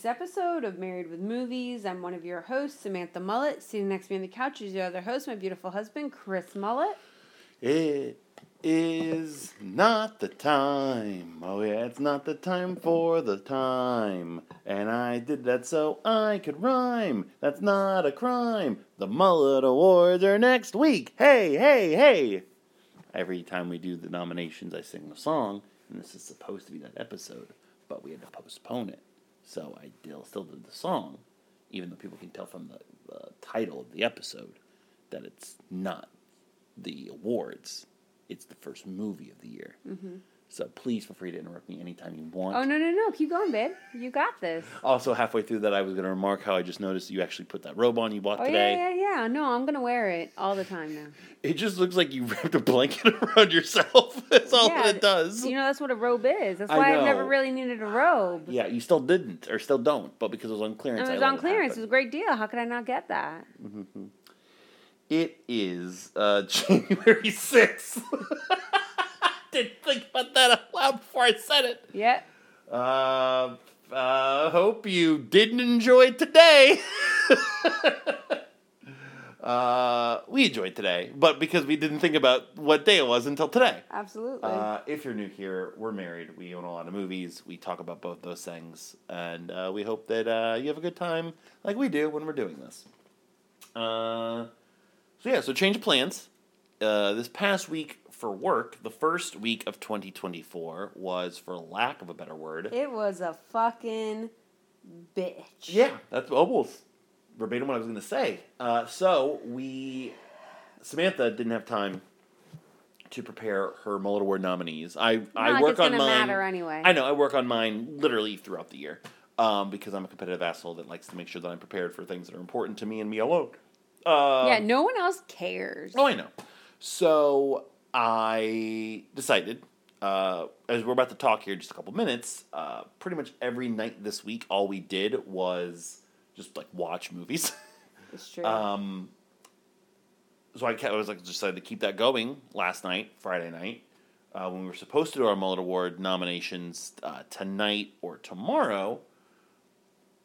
Week's episode of Married with Movies. I'm one of your hosts, Samantha Mullet. Sitting next to me on the couch is your other host, my beautiful husband, Chris Mullet. It is not the time. Oh, yeah, it's not the time for the time. And I did that so I could rhyme. That's not a crime. The Mullet Awards are next week. Hey, hey, hey. Every time we do the nominations, I sing the song, and this is supposed to be that episode, but we had to postpone it. So I still did the song, even though people can tell from the, the title of the episode that it's not the awards. It's the first movie of the year. Mm-hmm. So please feel free to interrupt me anytime you want. Oh, no, no, no. Keep going, babe. You got this. Also, halfway through that, I was going to remark how I just noticed you actually put that robe on you bought Oh, today. yeah, yeah, yeah. No, I'm going to wear it all the time now. It just looks like you wrapped a blanket around yourself. That's all Yeah, that it does. You know, that's what a robe is. That's I why I've never really needed a robe. yeah, you still didn't, or still don't, but because it was on And clearance, it was on it clearance. It happen. was a great deal. How could I not get that? It is uh, January 6th. Didn't think about that out loud before I said it. Yeah. Uh, uh, hope you didn't enjoy today. uh, we enjoyed today, but because we didn't think about what day it was until today. Absolutely. Uh, if you're new here, we're married. We own a lot of movies. We talk about both those things, and uh, we hope that uh, you have a good time, like we do when we're doing this. Uh, so yeah, so change of plans. Uh, this past week for work, the first week of 2024 was, for lack of a better word, it was a fucking bitch. yeah, that's almost verbatim what I was going to say. Uh, so we, Samantha didn't have time to prepare her Mullet Award nominees. I Not I like work it's on mine. matter anyway. I know I work on mine literally throughout the year um, because I'm a competitive asshole that likes to make sure that I'm prepared for things that are important to me and me alone. Uh, yeah, no one else cares. Oh, I know. So I decided, uh, as we're about to talk here in just a couple minutes, uh, pretty much every night this week, all we did was just like watch movies. It's true. um, so I, kept, I was like decided to keep that going last night, Friday night, uh, when we were supposed to do our Mullet Award nominations uh, tonight or tomorrow.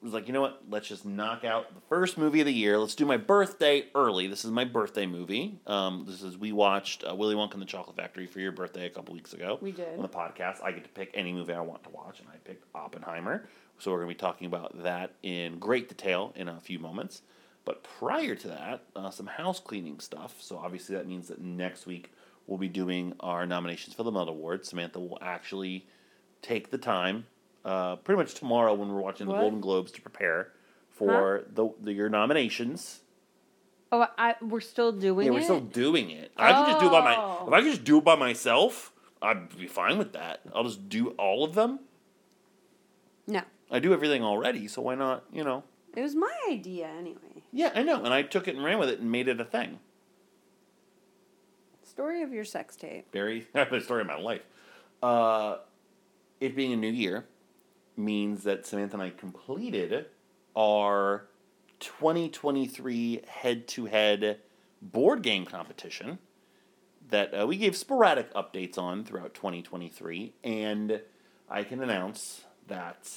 Was like, you know what? Let's just knock out the first movie of the year. Let's do my birthday early. This is my birthday movie. Um, this is we watched uh, Willy Wonka and the Chocolate Factory for your birthday a couple weeks ago. We did. on the podcast. I get to pick any movie I want to watch, and I picked Oppenheimer. So we're going to be talking about that in great detail in a few moments. But prior to that, uh, some house cleaning stuff. So obviously that means that next week we'll be doing our nominations for the Mud Award. Samantha will actually take the time, uh, pretty much tomorrow when we're watching the Golden Globes, to prepare for the, the your nominations. oh, I, we're still doing Yeah, it. we're still doing it. I can just do it by my. Oh. If I could just do it by myself, I'd be fine with that. I'll just do all of them. no, I do everything already, so why not? You know. it was my idea anyway. Yeah, I know, and I took it and ran with it and made it a thing. Story of your sex tape. Very the story of my life. Uh, it being a new year means that Samantha and I completed our 2023 head-to-head board game competition that uh, we gave sporadic updates on throughout 2023, and I can announce that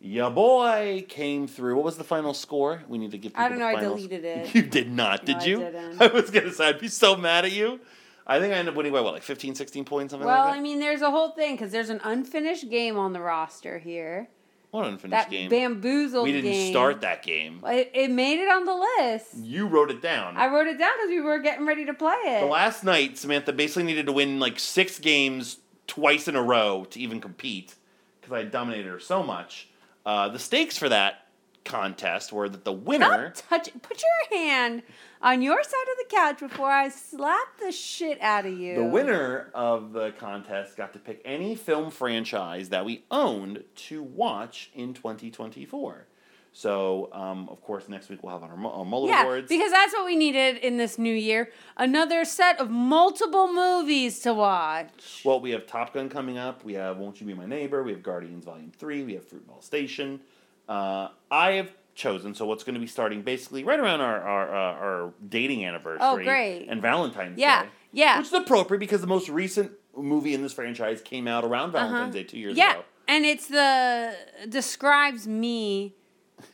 ya boy came through. What was the final score? We need to give. People I don't the know, I finals. deleted it. You did not, did No, I you? didn't. I was gonna say I'd be so mad at you. I think I ended up winning by what, like 15, 16 points, something Well, like I mean, there's a whole thing because there's an unfinished game on the roster here. what unfinished That bamboozle game. bamboozled we didn't game. start that game. It, it made it on the list. You wrote it down. I wrote it down because we were getting ready to play it. the last night, Samantha basically needed to win like six games twice in a row to even compete because I dominated her so much. Uh, the stakes for that contest where that the winner. Stop touch. Put your hand on your side of the couch before I slap the shit out of you. The winner of the contest got to pick any film franchise that we owned to watch in 2024. So, um, of course, next week we'll have our, Mu- our Mullet Yeah, Awards. because that's what we needed in this new year. Another set of multiple movies to watch. well, we have Top Gun coming up. We have Won't You Be My Neighbor. We have Guardians Volume 3. We have Fruitvale Station. Uh, I have chosen, so what's going to be starting basically right around our, our, uh, our dating anniversary. Oh, great. And Valentine's Yeah, Day. yeah. Which is appropriate because the most recent movie in this franchise came out around Valentine's Day two years Uh-huh. yeah, ago. and it's the describes me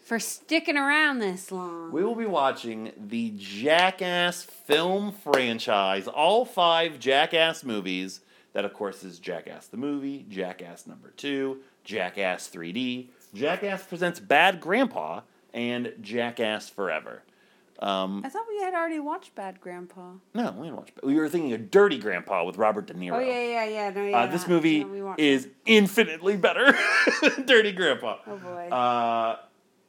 for sticking around this long. We will be watching the Jackass film franchise, all five Jackass movies. That, of course, is Jackass the movie, Jackass number two, Jackass 3D, Jackass Presents Bad Grandpa, and Jackass Forever. Um, I thought we had already watched Bad Grandpa. no, we didn't watch. We were thinking of Dirty Grandpa with Robert De Niro. Oh yeah, yeah, yeah. No, yeah. Uh, this movie no, is infinitely better than Dirty Grandpa. Oh boy. Uh,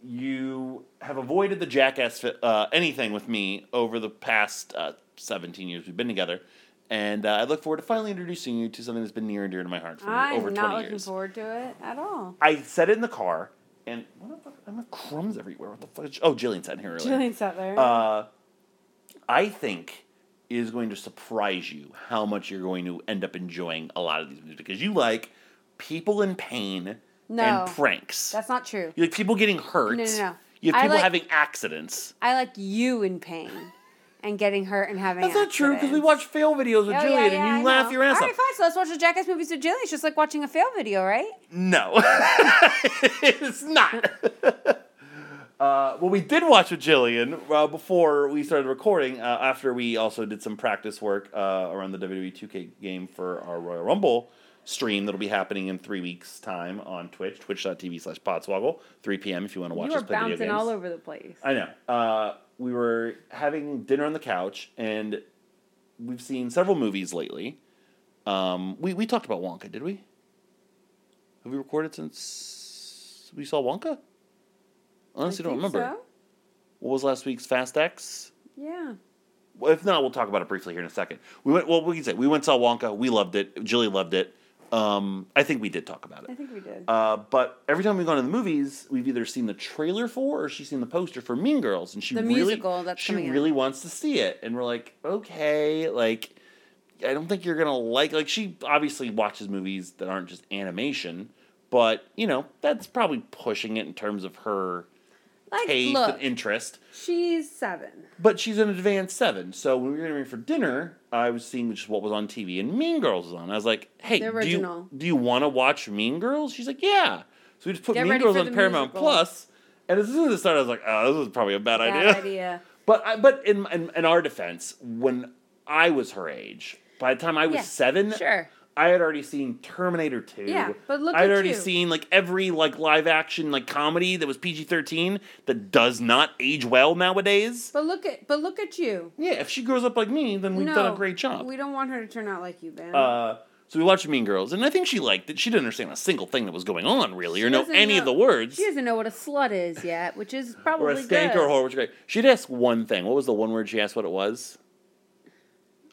you have avoided the jackass uh, anything with me over the past uh, 17 years we've been together. And uh, I look forward to finally introducing you to something that's been near and dear to my heart for. I'm over 20 not looking years. forward to it at all. I said it in the car, and what the fuck? I have crumbs everywhere. What the fuck? Is, oh, Jillian sat in here earlier. Jillian sat there. Uh, I think it is going to surprise you how much you're going to end up enjoying a lot of these movies because you like people in pain No. and pranks. That's not true. You like people getting hurt. No, no, no. You have people like- having accidents. I like you in pain and getting hurt and having. That's not true because we watch fail videos with Oh, Jillian yeah, yeah, and I you laugh know. your ass All off. right, fine. So let's watch the Jackass movies with Jillian. It's just like watching a fail video, right? No, it's not. Uh, well, we did watch with Jillian uh, before we started recording. Uh, after we also did some practice work uh, around the WWE 2K game for our Royal Rumble stream that'll be happening in three weeks' time on Twitch, twitch.tv slash podswoggle, 3 p.m. if you want to watch you us play video bouncing games. all over the place. I know. Uh, we were having dinner on the couch, and we've seen several movies lately. Um, we we talked about Wonka, did we? Have we recorded since we saw Wonka? Honestly, I don't remember. so. What was last week's Fast X? Yeah. Well, if not, we'll talk about it briefly here in a second. We went. Well, we can say we went saw Wonka. We loved it. Julie loved it. Um, I think we did talk about it. I think we did. Uh, but every time we've gone to the movies, we've either seen the trailer for or she's seen the poster for Mean Girls, and she The really, she coming out. really wants to see it, and we're like, okay, like, I don't think you're gonna like. Like, she obviously watches movies that aren't just animation, but you know, that's probably pushing it in terms of her like, taste look, and interest. she's seven. But she's an advanced seven, so when we were getting ready for dinner, I was seeing just what was on TV, and Mean Girls was on. I was like, "Hey, do you do you want to watch Mean Girls?" She's like, "Yeah." So we just put Get Mean Girls on Paramount musical. Plus, and as soon as it started, I was like, "Oh, this is probably a bad, Bad idea." idea. But I, but in, in in our defense, when I was her age, by the time I was Yeah, seven, Sure. I had already seen Terminator 2. Yeah, but look. I had already you. seen like every like live action like comedy that was PG-13 that does not age well nowadays. But look at but look at you. Yeah, if she grows up like me, then we've no, done a great job. We don't want her to turn out like you, Ben. Uh, so we watched Mean Girls, and I think she liked it. She didn't understand a single thing that was going on, really, She or know any of the words, she doesn't know what a slut is yet, which is probably or a stank good. or a whore, which is great. She'd ask one thing. What was the one word she asked? What it was?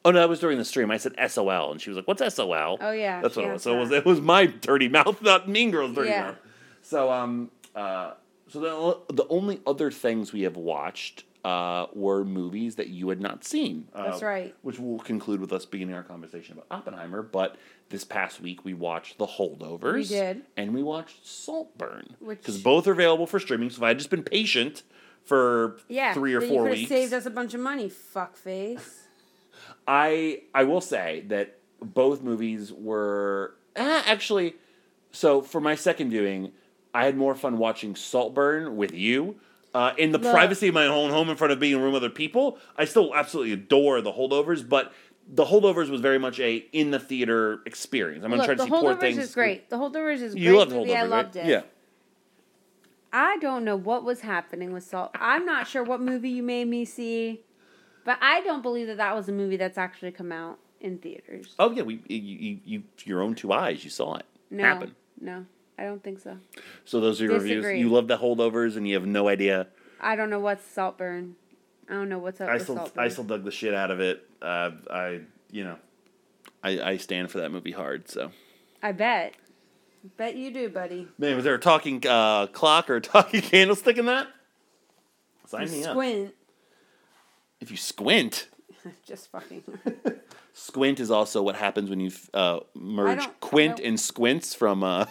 Oh no, that was during the stream. I said SOL, and she was like, "What's SOL?" Oh, yeah, that's what it was. So it was it was my dirty mouth, not Mean Girls' dirty Yeah. mouth. So um uh so the the only other things we have watched uh were movies that you had not seen. Uh, That's right. Which will conclude with us beginning our conversation about Oppenheimer. But this past week we watched The Holdovers. We did. and we watched Saltburn Which- because both are available for streaming. So if I had just been patient for Yeah, three or four you weeks, saved us a bunch of money, fuckface. I I will say that both movies were eh, actually. So for my second viewing, I had more fun watching Saltburn with you. Uh, in the Look. privacy of my own home, in front of being in a room with other people, I still absolutely adore the holdovers. But the holdovers was very much a in the theater experience. I'm gonna Look, try to see poor holdovers things. is great. The holdovers is You great loved movie. holdovers, I right? loved it. Yeah. I don't know what was happening with Salt. I'm not sure what movie you made me see, but I don't believe that that was a movie that's actually come out in theaters. Oh yeah, we you, you, you your own two eyes, you saw it No, happen. no. I don't think so. So those are your reviews. You love the holdovers, and you have no idea. I don't know what's Saltburn. I don't know what's up I still, Saltburn. I still dug the shit out of it. Uh, I, you know, I, I stand for that movie hard. So, I bet. Bet you do, buddy. man, was there a talking uh, clock or a talking candlestick in that? Sign You me up. If you squint, Just fucking. squint is also what happens when you uh, merge quint and squints from. Uh...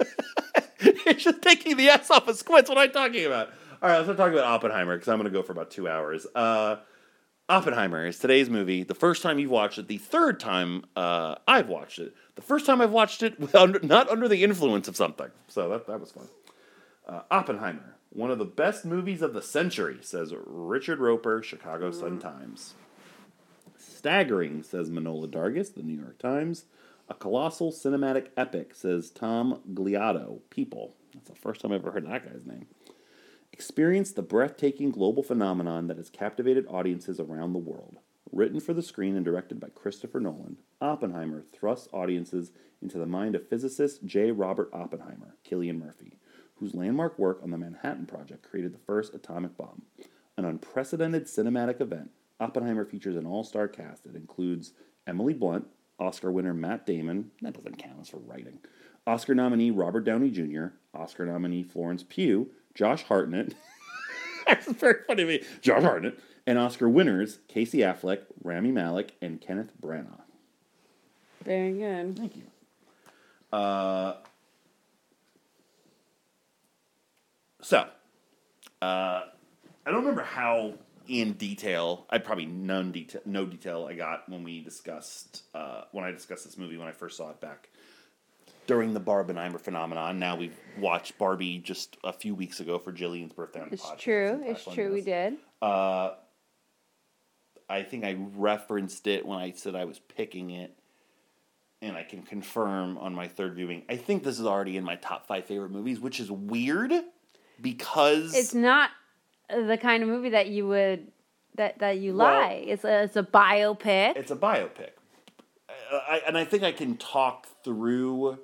it's just taking the S off of squints. What am I talking about? All right, let's not talk about Oppenheimer because I'm going to go for about two hours. Uh, Oppenheimer is today's movie. The first time you've watched it, the third time uh, I've watched it. The first time I've watched it, under, not under the influence of something. So that, that was fun. Uh, Oppenheimer, one of the best movies of the century, says Richard Roeper, Chicago mm-hmm. Sun Times. Staggering, says Manohla Dargis, the New York Times. A colossal cinematic epic, says Tom Gliatto, People. That's the first time I've ever heard that guy's name. Experience the breathtaking global phenomenon that has captivated audiences around the world. Written for the screen and directed by Christopher Nolan, Oppenheimer thrusts audiences into the mind of physicist J. Robert Oppenheimer, Cillian Murphy, whose landmark work on the Manhattan Project created the first atomic bomb. An unprecedented cinematic event, Oppenheimer features an all star cast that includes Emily Blunt, Oscar winner Matt Damon, that doesn't count as for writing, Oscar nominee Robert Downey Jr., Oscar nominee Florence Pugh, Josh Hartnett, that's very funny to me, Josh Hartnett, and Oscar winners Casey Affleck, Rami Malek, and Kenneth Branagh. Very good. Thank you. Uh, so, uh, I don't remember how in detail. I probably none detail, no detail I got when we discussed uh, when I discussed this movie when I first saw it back during the Barbenheimer phenomenon. Now we've watched Barbie just a few weeks ago for Jillian's birthday. On the It's podcast, true. It's true. We did. Uh, I think I referenced it when I said I was picking it, and I can confirm on my third viewing. I think this is already in my top five favorite movies, which is weird because It's not the kind of movie that you would that that you Well- lie. It's a it's a biopic. it's a biopic. Uh, I, and I think I can talk through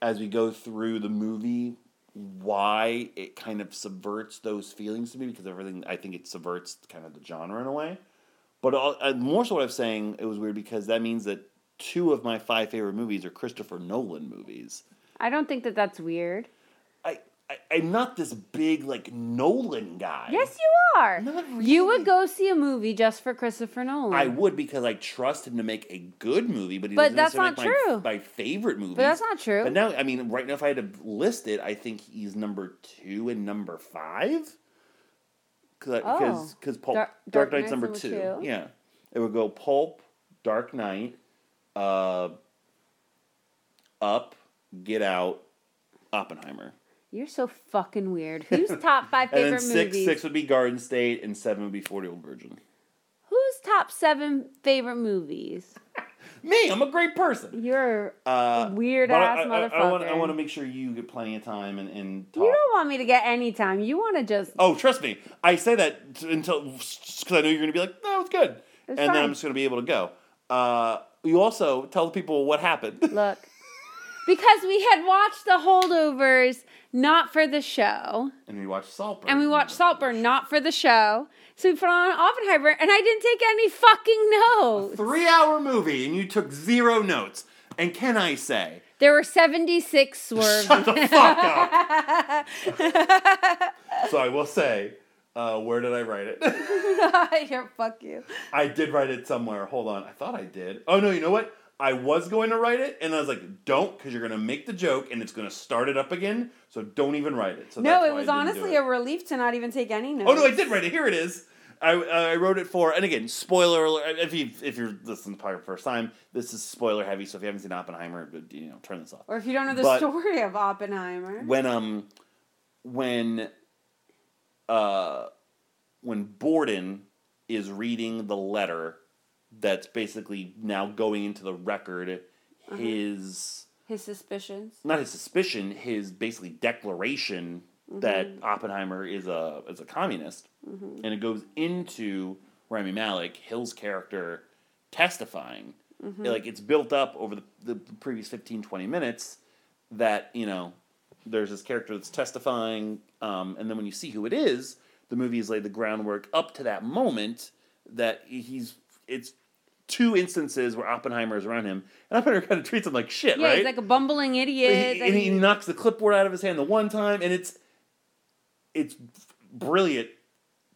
as we go through the movie why it kind of subverts those feelings to me because everything I think it subverts kind of the genre in a way. But all, uh, more so, what I'm saying it was weird because that means that two of my five favorite movies are Christopher Nolan movies. I don't think that that's weird. I, I'm not this big like Nolan guy. Yes, you are. Not You would go see a movie just for Christopher Nolan. I would because I trust him to make a good movie, but he But doesn't that's not make my, true. my favorite movie. But that's not true. But now, I mean, right now, if I had to list it, I think he's number two and number five. Because Oh. because Pulp Dark- Dark, Dark Knight's Knight's number, number two. two. Yeah, it would go Pulp, Dark Knight, uh, Up, Get Out, Oppenheimer, You're so fucking weird. Who's top five and favorite then six movies? six would be Garden State, and seven would be Forty Year Old Virgin. Who's top seven favorite movies? Me, I'm a great person. You're Uh, weird ass I, I, motherfucker. I, want, I want to make sure you get plenty of time and, and talk. you don't want me to get any time. You want to just Oh, trust me. I say that until because I know you're going to be like, "No, it's good," and It's then. I'm just going to be able to go. Uh, you also tell the people what happened. look. Because we had watched the holdovers not for the show, and we watched Saltburn. and we watched Saltburn not for the show. So we put on Oppenheimer, and I didn't take any fucking notes. Three-hour movie, and you took zero notes. And can I say, There were 76 swerves. shut the fuck up? so I will say, uh, where did I write it? Here, fuck you. I did write it somewhere. Hold on. I thought I did. Oh no, you know what? I was going to write it, and I was like, "Don't," because you're going to make the joke, and it's going to start it up again. So don't even write it. So No, it was I didn't do honestly it. a relief to not even take any notes. Oh no, I did write it. Here it is. I, uh, I wrote it for, and again, spoiler alert. If you if you're listening to the podcast for the first time, this is spoiler heavy. So if you haven't seen Oppenheimer, you know, turn this off. Or if you don't know the But- story of Oppenheimer. When um, when uh, when Borden is reading the letter that's basically now going into the record, Uh-huh. his His suspicions. not his suspicion, his basically declaration that Oppenheimer is a is a communist, and it goes into Rami Malek, Hill's character, testifying. Like it's built up over the, the previous 15, 20 minutes, that you know there's this character that's testifying, um, and then when you see who it is, the movie has laid the groundwork up to that moment that he's it's two instances where Oppenheimer is around him, and Oppenheimer kind of treats him like shit, Yeah, right? he's like a bumbling idiot. He- and he knocks the clipboard out of his hand the one time, and it's it's brilliant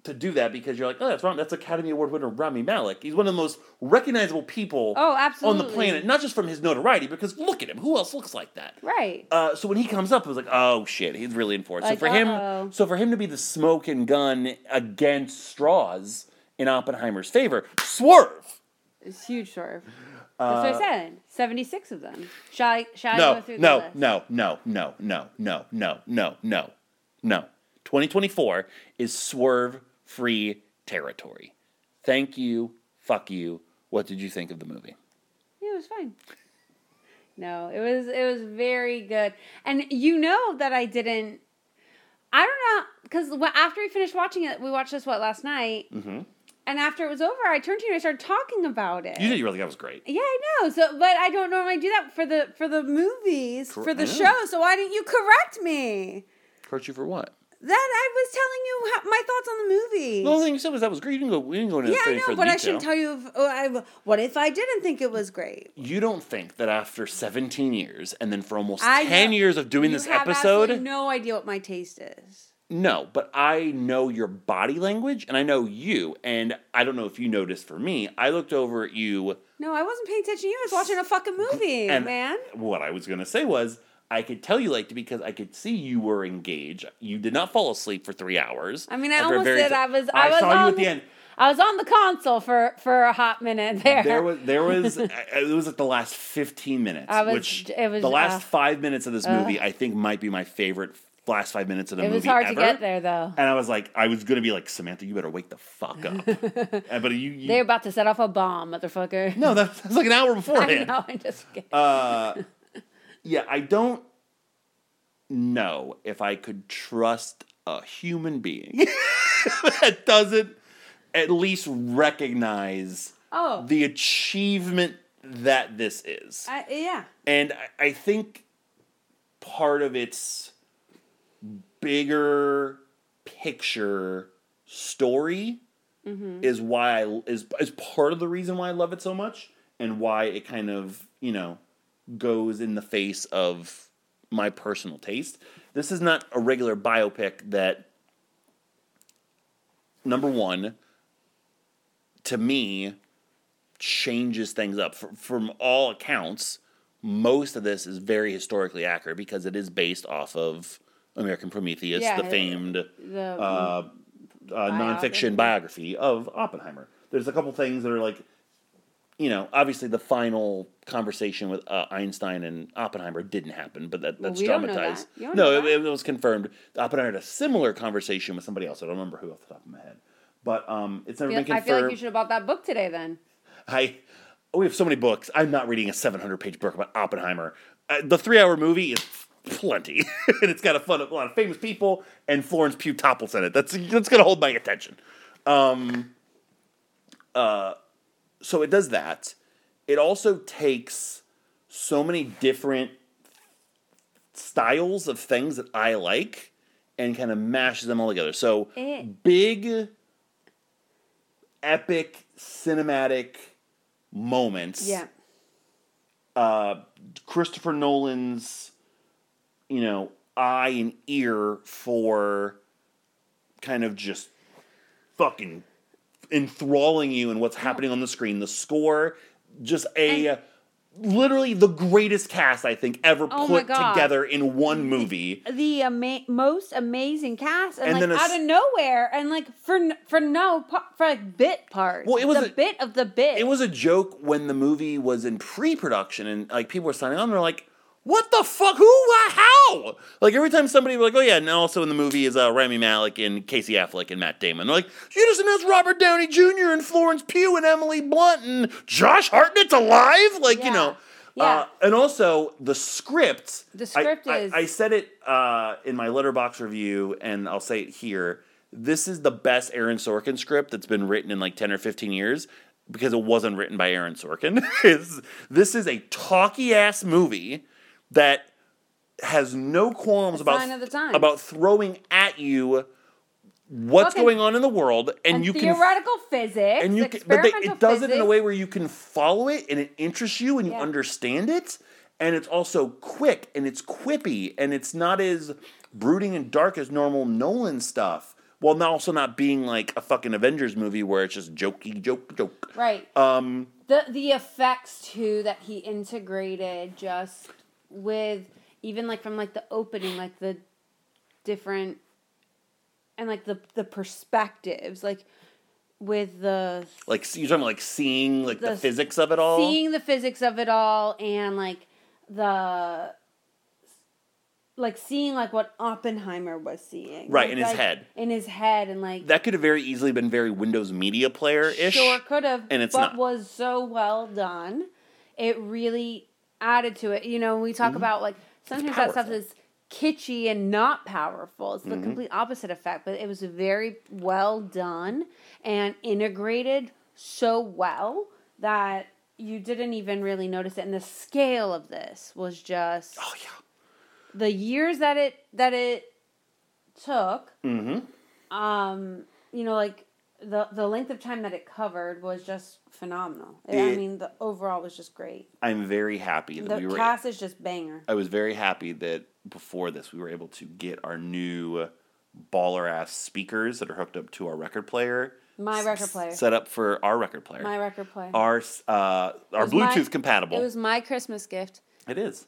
to do that because you're like, oh, that's wrong. That's Academy Award winner Rami Malek. He's one of the most recognizable people Oh, on the planet, not just from his notoriety, because look at him. Who else looks like that? right. Uh, so when he comes up, it was like, oh shit, he's really in for it. so for him, uh-oh. so for him to be the smoke and gun against Strauss in Oppenheimer's favor, swerve. It's huge swerve. That's what I said. Seventy six of them. Shall I? Shall I Uh, go through the list? no, no, no, no, no, no, no, no, no. 2024 is swerve free territory. Thank you. Fuck you. What did you think of the movie? Yeah, it was fine. No, it was it was very good, and you know that I didn't. I don't know because after we finished watching it, we watched this what last night, Mm-hmm. And after it was over, I turned to you and I started talking about it. You said you were like, that was great. Yeah, I know. So, but I don't normally do that for the for the movies Cor- for the show. So why didn't you correct me? Hurt you for what? That I was telling you how, my thoughts on the movie. The only thing you said was that was great. You didn't go. We didn't go into yeah, I know, but I shouldn't tell you. If, oh, I, what if I didn't think it was great? You don't think that after 17 years and then for almost I 10 know- years of doing you this episode, no idea what my taste is. No, but I know your body language and I know you. And I don't know if you noticed for me, I looked over at you No, I wasn't paying attention to you. I was watching a fucking movie, and man. what I was going to say was I could tell you liked it because I could see you were engaged. You did not fall asleep for three hours. I mean, I almost did. t- I was. I, I was saw on, you at the end. I was on the console for for a hot minute there. There was there was uh, it was like the last fifteen minutes, I was- which it was, the last uh, five minutes of this movie I think might be my favorite last five minutes of the it movie. was hard ever. to get there though. And I was like, I was gonna be like, Samantha, you better wake the fuck up. But you, you They're about to set off a bomb, motherfucker. no, that's, that's like an hour I beforehand. know. I'm just kidding. Uh, yeah, I don't know if I could trust a human being that doesn't at least recognize oh, the achievement that this is. I, yeah. And I, I think part of its bigger picture story mm-hmm. is why I is is part of the reason why I love it so much and why it kind of, you know, goes in the face of my personal taste. This is not a regular biopic that number 1 to me changes things up. From all accounts, most of this is very historically accurate because it is based off of American Prometheus, Yeah, the famed The uh, uh, nonfiction biography of Oppenheimer. There's a couple things that are like, you know, obviously the final conversation with uh, Einstein and Oppenheimer didn't happen, but that, Well, that's we don't know dramatized. that. No, it, it was confirmed. Oppenheimer had a similar conversation with somebody else. I don't remember who off the top of my head, but um, it's never feel- been I confirmed. feel like you should have bought that book today then. I we have so many books. I'm not reading a 700 page book about Oppenheimer. Uh, the three hour movie is plenty, and it's got a fun a lot of famous people and Florence Pugh topples in it. That's that's gonna hold my attention. Um, uh, so it does that. It also takes so many different styles of things that I like and kind of mashes them all together. So Eh. big, epic, cinematic moments. Yeah. Uh, Christopher Nolan's, you know, eye and ear for kind of just fucking enthralling you in what's happening on the screen. The score, just a And- literally the greatest cast I think ever Oh put together in one movie. the ama- most amazing cast and, And like a out s- of nowhere and like for for no for like bit part. Well, it was the a- bit of the bit. It was a joke when the movie was in pre-production and like people were signing on. They're like, "What the fuck? Who? How?" Like every time somebody like, "Oh yeah," and also in the movie is uh, Rami Malek and Casey Affleck and Matt Damon. They're like, "You just announced Robert Downey Jr. and Florence Pugh and Emily Blunt and Josh Hartnett's alive." Like you know. Yeah. Uh, and also the script. The I- script I, is- I said it uh, in my Letterboxd review, and I'll say it here. This is the best Aaron Sorkin script that's been written in like ten or fifteen years because it wasn't written by Aaron Sorkin. This is a talky ass movie that has no qualms A about sign of the times. about throwing at you what's Okay. going on in the world, and, And you can theoretical physics, and you can, but they, it does it in a way where you can follow it and it interests you and you Yeah. understand it, and it's also quick and it's quippy and it's not as brooding and dark as normal Nolan stuff. While not also not being like a fucking Avengers movie where it's just jokey, joke, joke. Right. Um, the the effects too that he integrated just with even like from like the opening like the different and like the the perspectives like with the like you're talking about like seeing like the, The physics of it all. seeing the physics of it all and like the like seeing like what Oppenheimer was seeing Right, Like- in his like, head. in his head and like that could have very easily been very Windows Media Player ish. Sure could have, and it's but not. was so well done. It really added to it. You know, we talk about like sometimes that stuff Mm-hmm. is kitschy and not powerful. It's the Mm-hmm. complete opposite effect, but it was very well done and integrated so well that you didn't even really notice it. And the scale of this was just Oh yeah. the years that it that it took Mm-hmm. um you know like the the length of time that it covered was just phenomenal i mean the overall was just great I'm very happy that the we were. cast is just banger I was very happy that before this we were able to get our new baller ass speakers that are hooked up to our record player. My record player. Set up for our record player. my record player our uh, our was my- Bluetooth compatible. it was my christmas gift It is.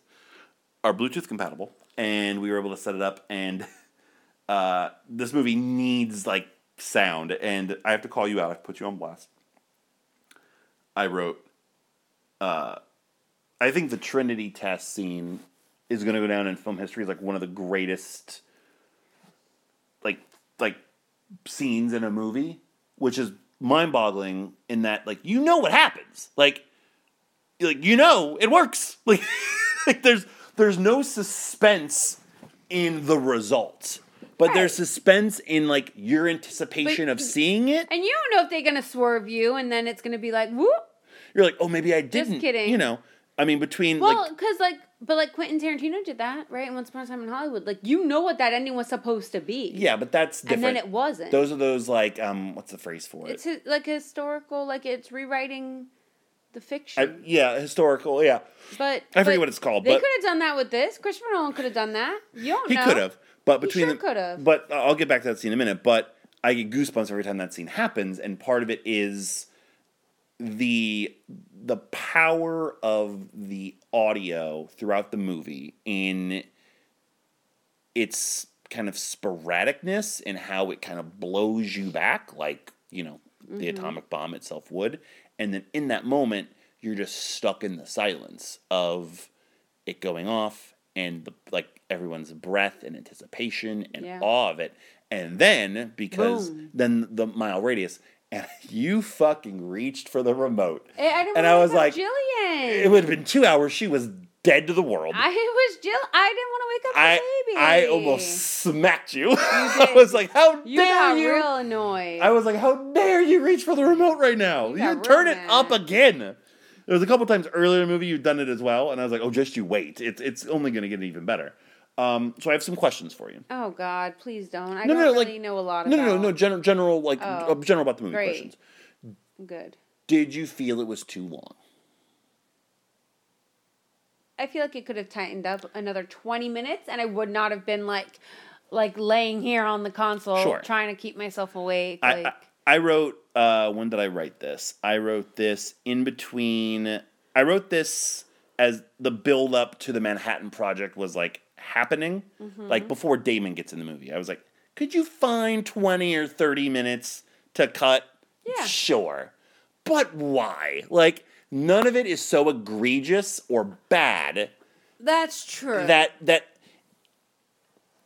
Our Bluetooth compatible, and we were able to set it up. And uh, this movie needs like sound, and I have to call you out. I put you on blast. I wrote. Uh, I think the Trinity test scene is going to go down in film history as like one of the greatest, like like scenes in a movie, which is mind-boggling. In that, like you know what happens, like like you know it works like, like there's there's no suspense in the result but Right. there's suspense in like your anticipation But- of seeing it and you don't know if they're gonna swerve you and then it's gonna be like whoop you're like oh maybe i didn't Just kidding. you know i mean between well because like but like quentin tarantino did that right and once upon a time in hollywood like you know what that ending was supposed to be yeah but that's different. and then it wasn't those are those like um what's the phrase for it it's like historical like it's rewriting the fiction I, yeah historical yeah But I forget but what it's called, They could have done that with this. Christopher Nolan could have done that. You don't he could have but between sure the but uh, i'll get back to that scene in a minute but i get goosebumps every time that scene happens and part of it is the the power of the audio throughout the movie in its kind of sporadicness and how it kind of blows you back like you know the Mm-hmm. atomic bomb itself would and then in that moment you're just stuck in the silence of it going off and the like everyone's breath and anticipation and Yeah. awe of it and then because Boom. then the mile radius and you fucking reached for the remote Eh, I and I was like Jillian. it would have been two hours she was dead to the world I was Jill. I didn't want to wake up I the baby. I almost smacked you. I was like, "How You dare you?" real annoyed. I was like, "How dare you reach for the remote right now? You You, turn it up again." There was a couple times earlier in the movie you've done it as well, and I was like, "Oh, just you wait. It's it's only going to get even better." Um, so I have some questions for you. oh God, please don't. I No, don't no, really like- know a lot No, about. no, no, no. General, general, like Oh, uh, general about the movie great. questions. Good. Did you feel it was too long? I feel like it could have tightened up another twenty minutes, and I would not have been like, like laying here on the console Sure. trying to keep myself awake. I, Like, I I wrote uh, when did I write this? I wrote this in between. I wrote this as the build up to the Manhattan Project was like happening, Mm-hmm. like before Damon gets in the movie. I was like, could you find twenty or thirty minutes to cut? Yeah. sure, but why? Like none of it is so egregious or bad that's true. that that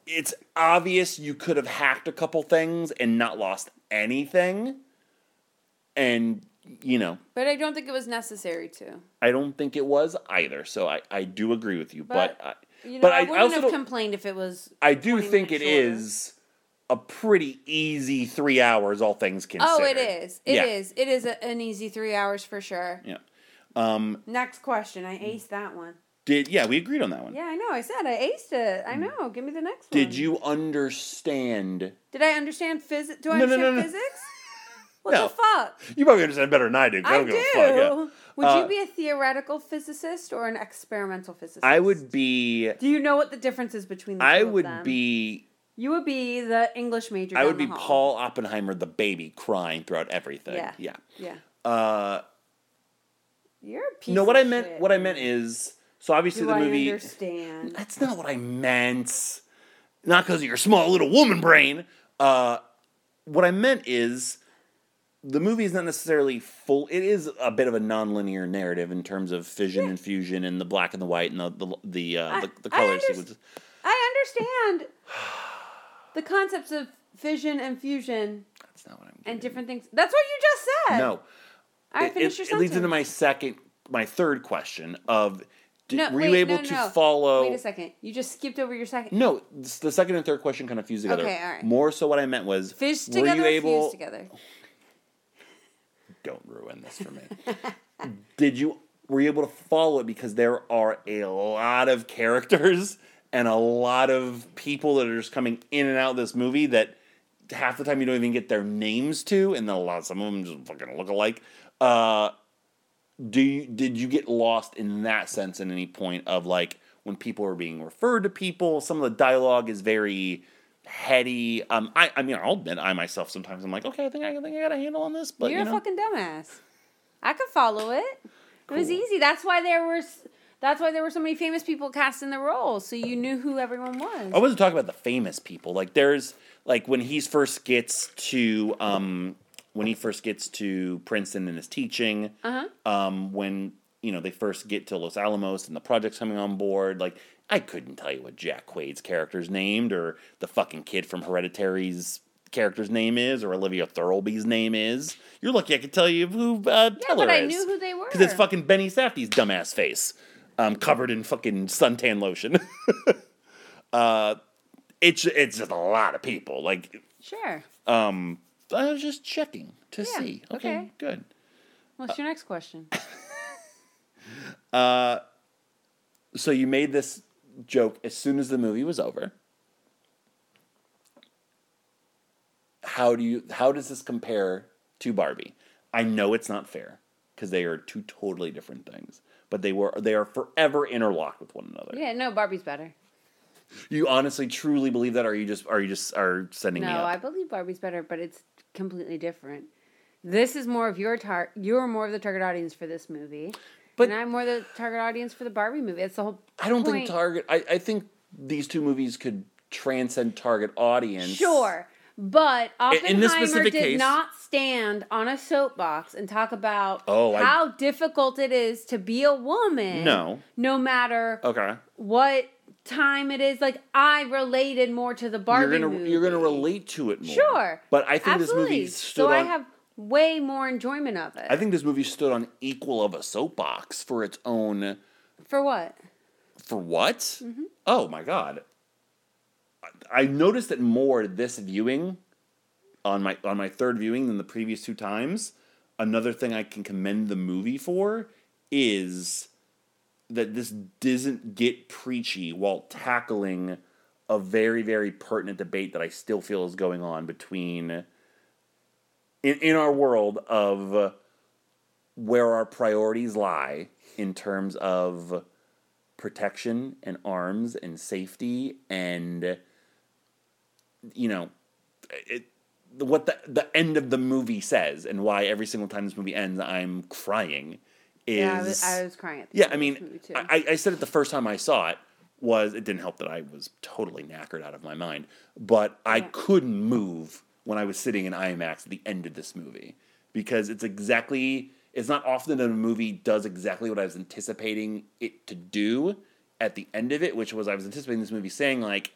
it's obvious you could have hacked a couple things and not lost anything and you know but I don't think it was necessary to. i don't think it was either so i, I do agree with you but, But, I, You know, but I, I, wouldn't also have complained if it was. i do think it minutes is a pretty easy three hours all things considered Oh, it is. It is. Yeah. It is a, an easy three hours for sure. yeah um Next question. I aced that one. Did yeah, we agreed on that one. Yeah, I know. I said I aced it. I know. Give me the next one. Did you understand? Did I understand physics? Do I no, understand no, no. physics? What No. the fuck? You probably understand better than I do. I, I don't do. give a fuck. Yeah. Would Uh, you be a theoretical physicist or an experimental physicist? I would be. Do you know what the difference is between the I would be. You would be the English major. I would be hall. Paul Oppenheimer, the baby, crying throughout everything. Yeah. Yeah. Yeah. Uh, You're a piece no, what of I meant. shit. What I meant is. So obviously Do the I movie. understand? That's not what I meant. Not because of your small little woman brain. Uh, what I meant is the movie is not necessarily full. It is a bit of a non-linear narrative in terms of fission and fusion and the black and the white and the the the, uh, I- the, the I color sequences. I understand the concepts of fission and fusion That's not what I'm. and different things. That's what you just said. No, I it, finished your it leads into my second, my third question of. Did, No, were wait, you able no, to no. follow? Wait a second. You just skipped over your second. No, the second and third question kind of fused together. Okay, all right. More so, what I meant was, Fish were together, you able? fuse together. Don't ruin this for me. Did you were you able to follow it because there are a lot of characters and a lot of people that are just coming in and out of this movie that half the time you don't even get their names to, and then a lot some of them just fucking look alike. Uh, do you did you get lost in that sense at any point of like when people are being referred to people? Some of the dialogue is very heady. Um, I I mean I'll admit I myself sometimes I'm like okay I think I, I think I got a handle on this, but You're you know. a fucking dumbass. I could follow it. It was easy. That's why there was. That's why there were so many famous people cast in the role, so you knew who everyone was. I wasn't talking about the famous people. Like there's like when he first gets to um when he first gets to Princeton and is teaching, Uh-huh. um when you know they first get to Los Alamos and the project's coming on board, like I couldn't tell you what Jack Quaid's character's named or the fucking kid from Hereditary's character's name is or Olivia Thirlby's name is. You're lucky I could tell you who uh, yeah, Teller but I is. knew who they were. Because it's fucking Benny Safdie's dumbass face, um, covered in fucking suntan lotion. uh, it's it's just a lot of people. Like, Sure. um, I was just checking to Yeah, see. Okay, okay. good. What's your next question? Uh, so you made this joke as soon as the movie was over. How do you? How does this compare to Barbie? I know it's not fair because they are two totally different things, but they were they are forever interlocked with one another. yeah, no, Barbie's better. You honestly, truly believe that, or are you just are you just are sending No, me No, I believe Barbie's better, but it's completely different. This is more of your tar. You're more of the target audience for this movie, But- and I'm more the target audience for the Barbie movie. That's the whole. I don't think. Target. I, I think these two movies could transcend Target audience. Sure, but Oppenheimer in this specific did case- not stand on a soapbox and talk about Oh, I- how difficult it is to be a woman. No. no matter Okay. what time it is. Like I related more to the Barbie you're gonna movie. you're gonna relate to it more. Sure, But I think Absolutely. this movie stood so on. I have way more enjoyment of it. I think this movie stood on equal of a soapbox for its own. For what? For what? Mm-hmm. Oh my god! I noticed it more this viewing, on my on my third viewing than the previous two times. Another thing I can commend the movie for is that this doesn't get preachy while tackling a very very pertinent debate that I still feel is going on between in in our world of uh, where our priorities lie in terms of protection and arms and safety and you know it, what the the end of the movie says and why every single time this movie ends I'm crying is yeah, I was, I was crying at the yeah, end I of mean, this movie too. I, I said it the first time I saw it was it didn't help that I was totally knackered out of my mind, but I Yeah. couldn't move when I was sitting in IMAX at the end of this movie because it's exactly it's not often that a movie does exactly what I was anticipating it to do at the end of it, which was I was anticipating this movie saying like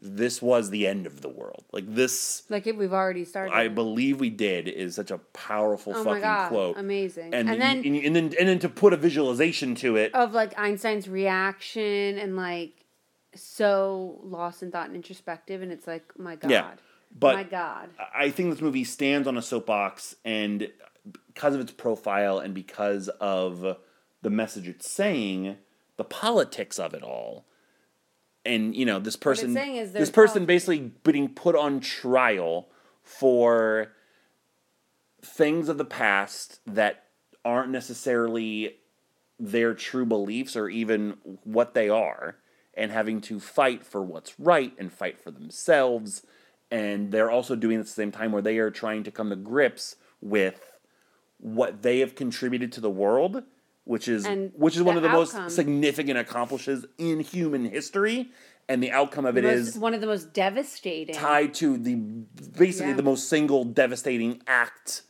this was the end of the world, like this. like if we've already started. I believe we did is such a powerful oh fucking god, quote, amazing. and, And, then and, and then and then to put a visualization to it, of like Einstein's reaction and like so lost in thought and introspective, and it's like my god, Yeah, but- my god, I think this movie stands on a soapbox, and because of its profile and because of the message it's saying, the politics of it all. And you know, this person this person politics. basically being put on trial for things of the past that aren't necessarily their true beliefs or even what they are and having to fight for what's right and fight for themselves and they're also doing it at the same time where they are trying to come to grips with what they have contributed to the world which is And which is one of the outcome. most significant accomplishes in human history and the outcome of it Most- is one of the most devastating. tied to the basically Yeah. the most single devastating act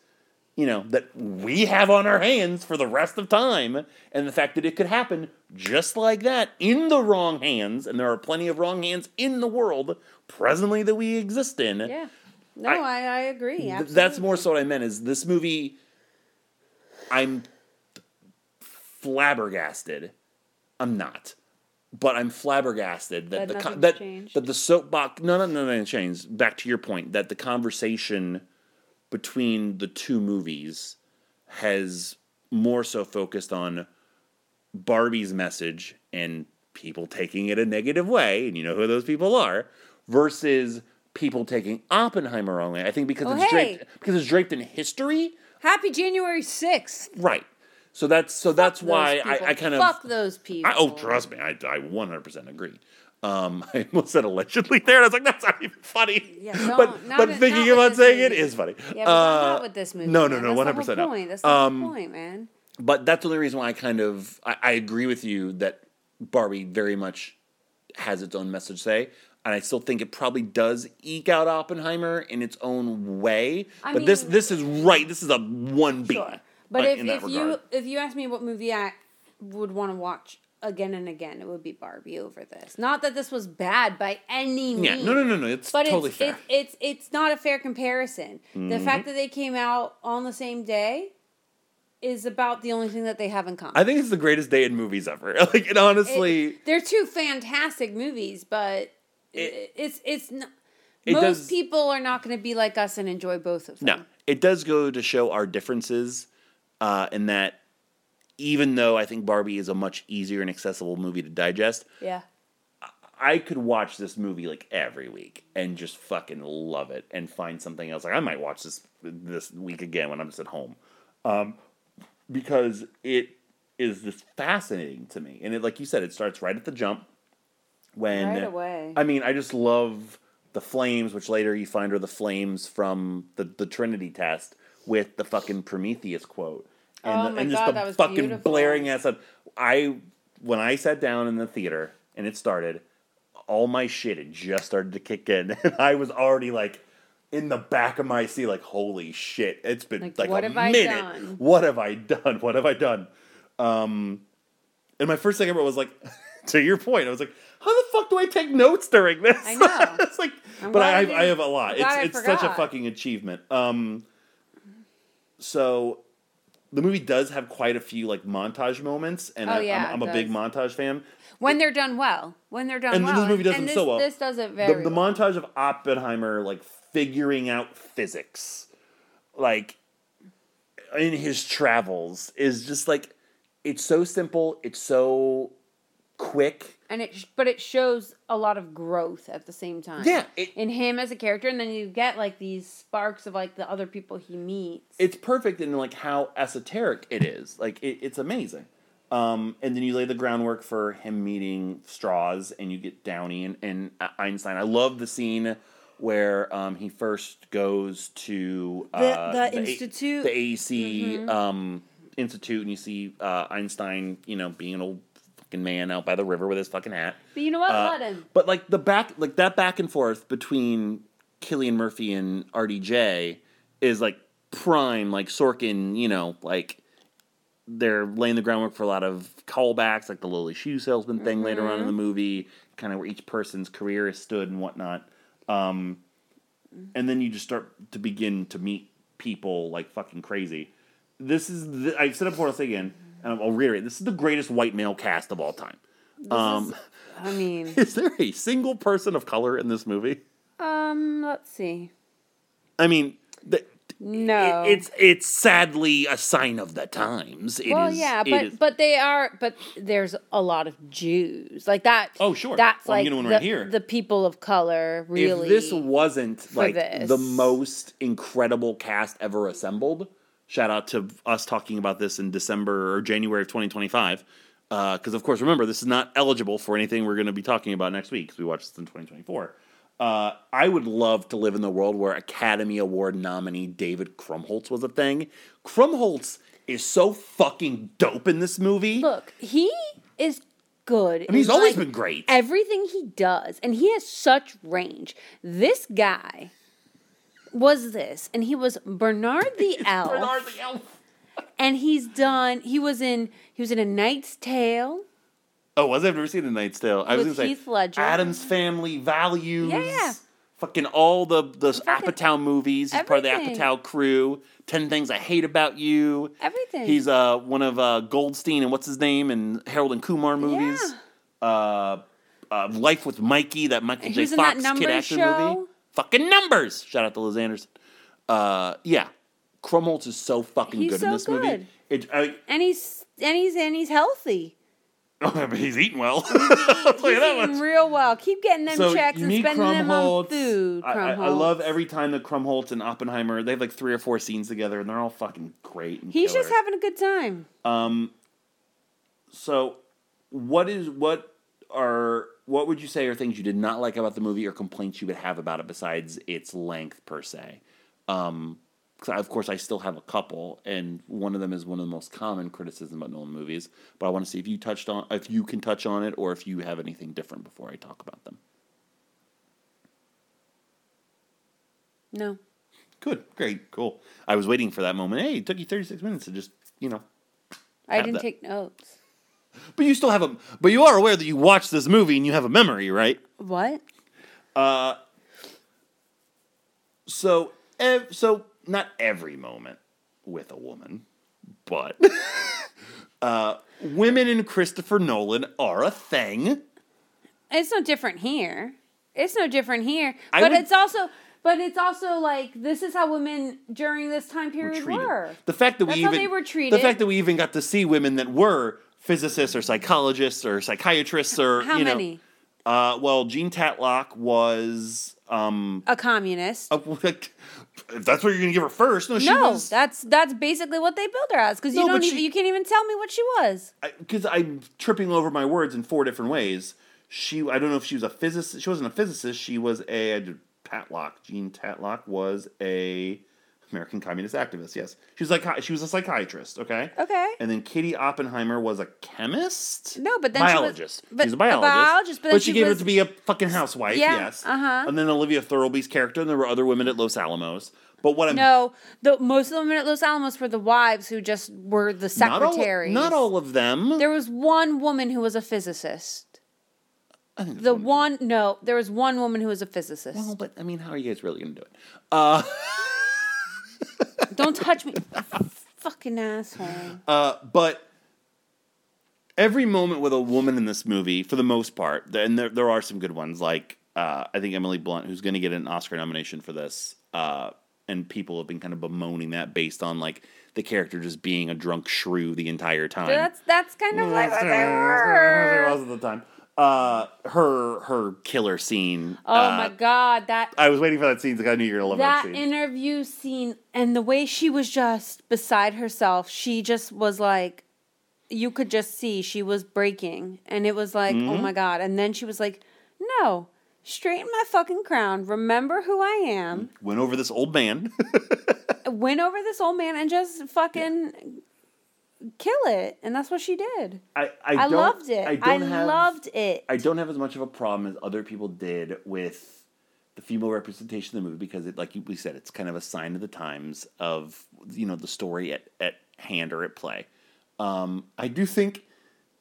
you know that we have on our hands for the rest of time and the fact that it could happen just like that in the wrong hands and there are plenty of wrong hands in the world presently that we exist in Yeah. No, I- I, I, agree. Th- that's more so what i meant is this movie i'm flabbergasted i'm not but i'm flabbergasted that That the co- nothing's that, changed? that the soapbox no no no no changed back to your point that the conversation between the two movies has more so focused on Barbie's message and people taking it a negative way, and you know who those people are, versus people taking Oppenheimer wrongly. I think because Oh, it's hey. draped because it's draped in history, Happy January 6th. right? So that's so that's why people. I, I kind of Fuck those people. I, oh trust me, I I one hundred percent agree. Um, I almost said allegedly there. and I was like, that's not even funny. Yeah, but don't- not but thinking about saying it movie. is funny. Yeah, but Uh, not with this movie. No, no, no, one hundred percent. That's the Um, point, man. but that's the only reason why I kind of I, I agree with you that Barbie very much has its own message to say, and I still think it probably does eke out Oppenheimer in its own way. I but this mean- this is right. This is a one B. Sure. But uh, if, if you if you ask me what movie I would want to watch again and again, it would be Barbie over this. Not that this was bad by any means. yeah, no, no, no, no. It's But totally it's, fair. Mm-hmm. it's it's it's not a fair comparison. The fact that they came out on the same day is about the only thing that they have in common. I think it's the greatest day in movies ever. Like, it honestly. It- they're two fantastic movies, but It- it's it's not, It most does- people are not going to be like us and enjoy both of them. No, it does go to show our differences uh, in that even though I think Barbie is a much easier and accessible movie to digest, Yeah. I could watch this movie like every week and just fucking love it and find something else. Like I might watch this this week again when I'm just at home, um, because it is just fascinating to me. And it, like you said, it starts right at the jump. When Right away. I mean, I just love the flames, which later you find are the flames from the the Trinity test with the fucking Prometheus quote. And, Oh the, and just God, the fucking beautiful. blaring ass. I when I sat down in the theater and it started, all my shit had just started to kick in, and I was already like in the back of my seat, like holy shit! It's been like, Like, what a have I minute. done? What have I done? What have I done? Um, and my first thing ever was like, to your point, I was like, how the fuck do I take notes during this? I know. it's like, I'm but I, I have, I have a lot. It's it's such a fucking achievement. Um, so the movie does have quite a few like montage moments, and Oh, I, yeah, I'm, I'm a big montage fan. When they're done well. When they're done And well. this movie does this, so well. This does it The, very the well. montage of Oppenheimer like figuring out physics, like in his travels, is just like it's so simple. It's so quick. And it but it shows a lot of growth at the same time. Yeah, it- in him as a character, and then you get like these sparks of like the other people he meets. it's perfect in like how esoteric it is. Like it, it's amazing. Um, and then you lay the groundwork for him meeting Strauss, and you get Downey and, and Einstein. I love the scene where um, he first goes to uh, The- the A- institute? the AEC um, institute, and you see uh, Einstein, you know, being an old fucking man out by the river with his fucking hat. but you know what? Uh, him. But like the back, like that back and forth between Cillian Murphy and RDJ is like prime, like Sorkin. You know, like they're laying the groundwork for a lot of callbacks, like the lowly shoe salesman thing later on in Mm-hmm. the movie, kind of where each person's career has stood and whatnot. Um, and then you just start to begin to meet people like fucking crazy. This is the, I've said it before. I'll say again, and I'll reiterate. This is the greatest white male cast of all time. Um, I mean, is there a single person of color in this movie? um, let's see. I mean, the, No. it- it's it's sadly a sign of the times. It well, is- yeah, but is- but they are. But there's a lot of Jews like that. Oh, sure. That's Well, I'm like the, right here. the people of color really. if this wasn't like this. the most incredible cast ever assembled, shout out to us talking about this in December or January of 2025. Because of course, remember this is not eligible for anything we're going to be talking about next week because we watched this in 2024. Uh, I would love to live in the world where Academy Award nominee David Krumholtz was a thing. Krumholtz is so fucking dope in this movie. look, he is good. I mean, he's always like, been great. Everything he does, and he has such range. This guy was this, and he was Bernard the Elf. Bernard the Elf. and he's done. He was in. He was in A Knight's Tale. Oh, was I? I've never seen A Knight's Tale. I was With gonna Heath say Ledger. Addams Family, Values. Yeah, yeah. Fucking all the the Fucking Apatow movies. He's part of the everything. Apatow crew. Ten Things I Hate About You. Everything. He's uh one of uh Goldstein and what's his name and Harold and Kumar movies. Uh, uh, Life with Mikey, that Michael He J. was in that Fox kid Numbers action show. movie. Fucking numbers. Shout out to Liz Anderson. Uh, yeah, Krumholtz is so fucking He's good so in this movie. It, I, and he's and he's and he's healthy. oh, but he's eating well. I'll tell you He's eating real well. Keep getting them So checks and spending them on Krumholtz. food. I, I, I love every time that Krumholtz and Oppenheimer. They have like three or four scenes together, and they're all fucking great. And He's killer. just having a good time. Um. So, what is what are what would you say are things you did not like about the movie, or complaints you would have about it besides its length per se? Um. 'cause I- of course, I still have a couple, and one of them is one of the most common criticisms about Nolan movies. But I want to see if you touched on, if you can touch on it, or if you have anything different before I talk about them. No. Good, great, cool. I was waiting for that moment. Hey, it took you 36 minutes to just, you know. I didn't that. take notes. But you still have a, but you are aware that you watched this movie and you have a memory, right? What? Uh. So, ev- so not every moment with a woman, but uh, women in Christopher Nolan are a thing. It's no different here. It's no different here. I But would- it's also but it's also like this is how women during this time period treated. were. The fact that That's we how even they were treated. the fact that we even got to see women that were physicists or psychologists or psychiatrists or How you know, many? Uh, well, Jean Tatlock was um, A communist. Uh, if that's what you're gonna give her first, no, she no, was that's that's basically what they built her as because you No, don't but even she- you can't even tell me what she was. because I'm tripping over my words in four different ways. She, I don't know if she was a physicist. She wasn't a physicist. She was a Tatlock. Jean Tatlock was a American communist activist. Yes, she was like she was a psychiatrist. Okay. Okay. And then Katie Oppenheimer was a chemist. No, but then she was- biologist. but- She's a a biologist. biologist, but she, she gave her was- to be a fucking housewife. Yeah, yes. uh-huh. And then Olivia Thirlby's character, and there were other women at Los Alamos. But what I'm No, the most of the women at Los Alamos were the wives who just were the not all, secretaries. not all of them. There was one woman who was a physicist. The there's one, no, there was one woman who was a physicist. Well, but I mean, how are you guys really gonna do it? Uh, Don't touch me, fucking asshole. uh, but every moment with a woman in this movie, for the most part, and there there are some good ones. Like uh, I think Emily Blunt, who's going to get an Oscar nomination for this, uh, and people have been kind of bemoaning that based on like the character just being a drunk shrew the entire time. That's that's kind of like what they She were. was at the time. Uh, her her killer scene. Oh uh, my god, that I was waiting for that scene because I knew you were gonna love that, that scene. interview scene and the way she was just beside herself. She just was like, you could just see she was breaking, and it was like, Mm-hmm. oh my god. And then she was like, no, straighten my fucking crown. Remember who I am. Went over this old man. Went over this old man and just fucking kill it, and that's what she did. I I, I, loved it. I I, don't have, loved it. I don't have as much of a problem as other people did with the female representation of the movie because it, like we said, it's kind of a sign of the times of you know the story at, at hand or at play. Um, I do think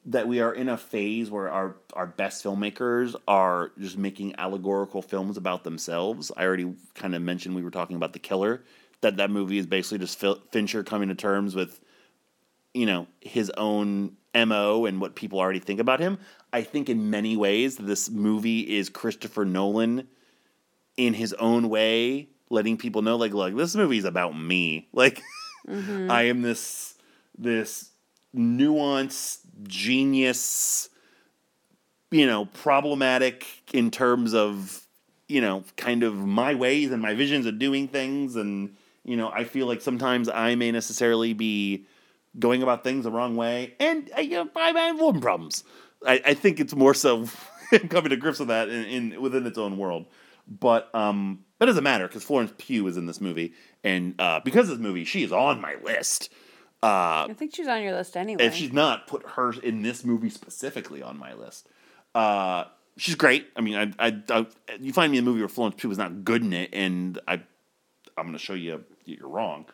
that we are in a phase where our our best filmmakers are just making allegorical films about themselves. I already kind of mentioned we were talking about the killer. That that movie is basically just Fincher coming to terms with you know his own mo and what people already think about him i think in many ways this movie is christopher nolan in his own way letting people know like look this movie's about me like Mm-hmm. i am this this nuanced genius you know problematic in terms of you know kind of my ways and my visions of doing things and you know i feel like sometimes i may necessarily be going about things the wrong way and uh, you know, I, I have woman problems I, I think it's more so coming to grips with that in, in within its own world but um that doesn't matter because florence pugh is in this movie and uh because of this movie she is on my list uh I think she's on your list anyway. if she's not, put her in this movie specifically on my list. Uh, she's great. I mean, I, I, I, you find me a movie where Florence Pugh was not good in it, and I, I'm going to show you you're wrong.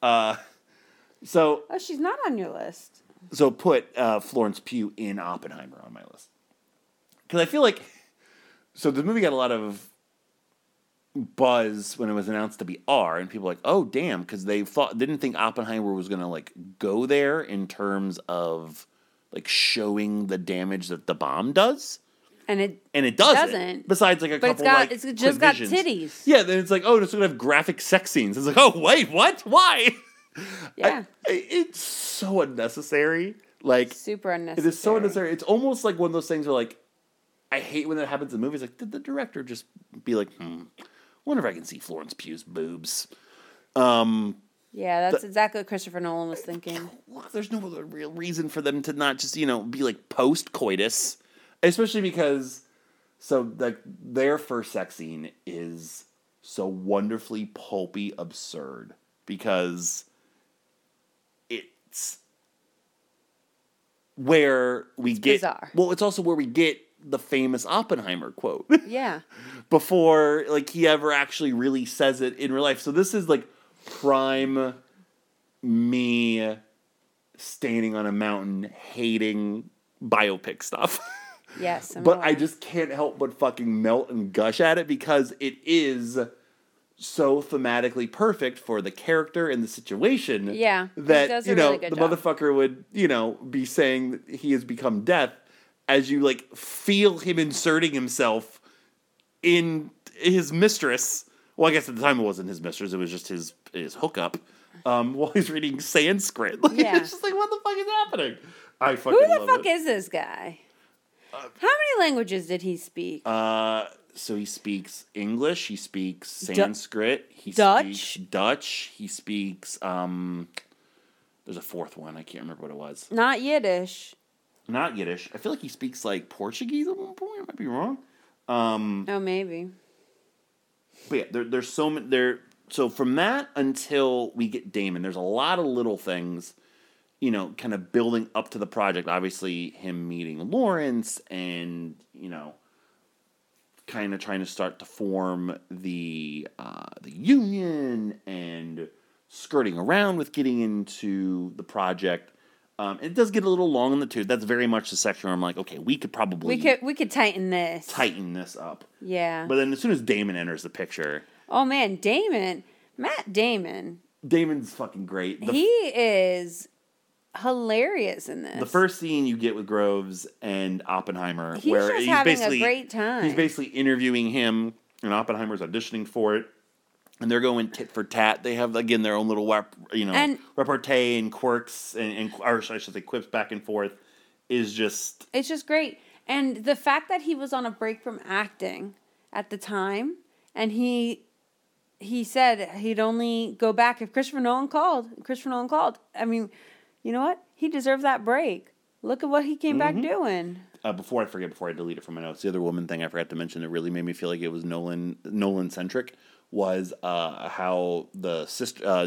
Uh, so, oh, she's not on your list. so put uh, Florence Pugh in Oppenheimer on my list because I feel like, so the movie got a lot of buzz when it was announced to be R, and people were like, oh damn, because they thought didn't think Oppenheimer was gonna like go there in terms of like showing the damage that the bomb does, And it and it doesn't. doesn't. Besides, like a But couple it's got- like it's just got visions. titties. Yeah, then it's like, oh, it's gonna have graphic sex scenes. It's like, oh wait, what? Why? yeah, I- I- it's so unnecessary. Like super unnecessary. is so unnecessary. It's almost like one of those things where like I hate when that happens in movies. Like, did the director just be like, hmm, wonder if I can see Florence Pugh's boobs? Um, Yeah, that's exactly what Christopher Nolan was thinking. look, there's no other real reason for them to not just you know be like post coitus, especially because so like their first sex scene is so wonderfully pulpy absurd because where we get bizarre. well it's also where we get the famous Oppenheimer quote Yeah, before like he ever actually really says it in real life. So this is like prime me standing on a mountain hating biopic stuff. yes. I'm but I just can't help but fucking melt and gush at it because it is so thematically perfect for the character and the situation. Yeah, That you know really good the job. motherfucker would you know be saying that he has become death as you like feel him inserting himself in his mistress. Well, I guess at the time it wasn't his mistress; it was just his his hookup. Um, while he's reading Sanskrit, like, Yeah. it's just like what the fuck is happening? I fucking Who the fuck it. is this guy? How many languages did he speak? Uh, so he speaks English. He speaks Sanskrit. he Dutch? speaks Dutch. He speaks. Um, there's a fourth one. I can't remember what it was. Not Yiddish. Not Yiddish. I feel like he speaks like Portuguese at one point. I might be wrong. Um, Oh, maybe. but yeah, there, there's so many there. So from that until we get Damon, there's a lot of little things, you know, kind of building up to the project. Obviously, him meeting Lawrence, and you know, kind of trying to start to form the uh, the union and skirting around with getting into the project. Um, it does get a little long in the tooth. That's very much the section where I'm like, okay, we could probably We could we could tighten this. tighten this up. Yeah. But then as soon as Damon enters the picture, oh man, Damon, Matt Damon, Damon's fucking great. The, he is hilarious in this. the first scene you get with Groves and Oppenheimer, He's where just he's having a basically great time. he's basically interviewing him, and Oppenheimer's auditioning for it, and they're going tit for tat. They have again their own little rep, you know And- repartee and quirks and, and or I should say quips back and forth. Is just It's just great. And the fact that he was on a break from acting at the time and he he said he'd only go back if Christopher Nolan called. Christopher Nolan called. I mean, you know what? He deserved that break. Look at what he came Mm-hmm. back doing. uh, before I forget, before I delete it from my notes, the other woman thing I forgot to mention that really made me feel like it was Nolan Nolan centric was uh, how the sister uh,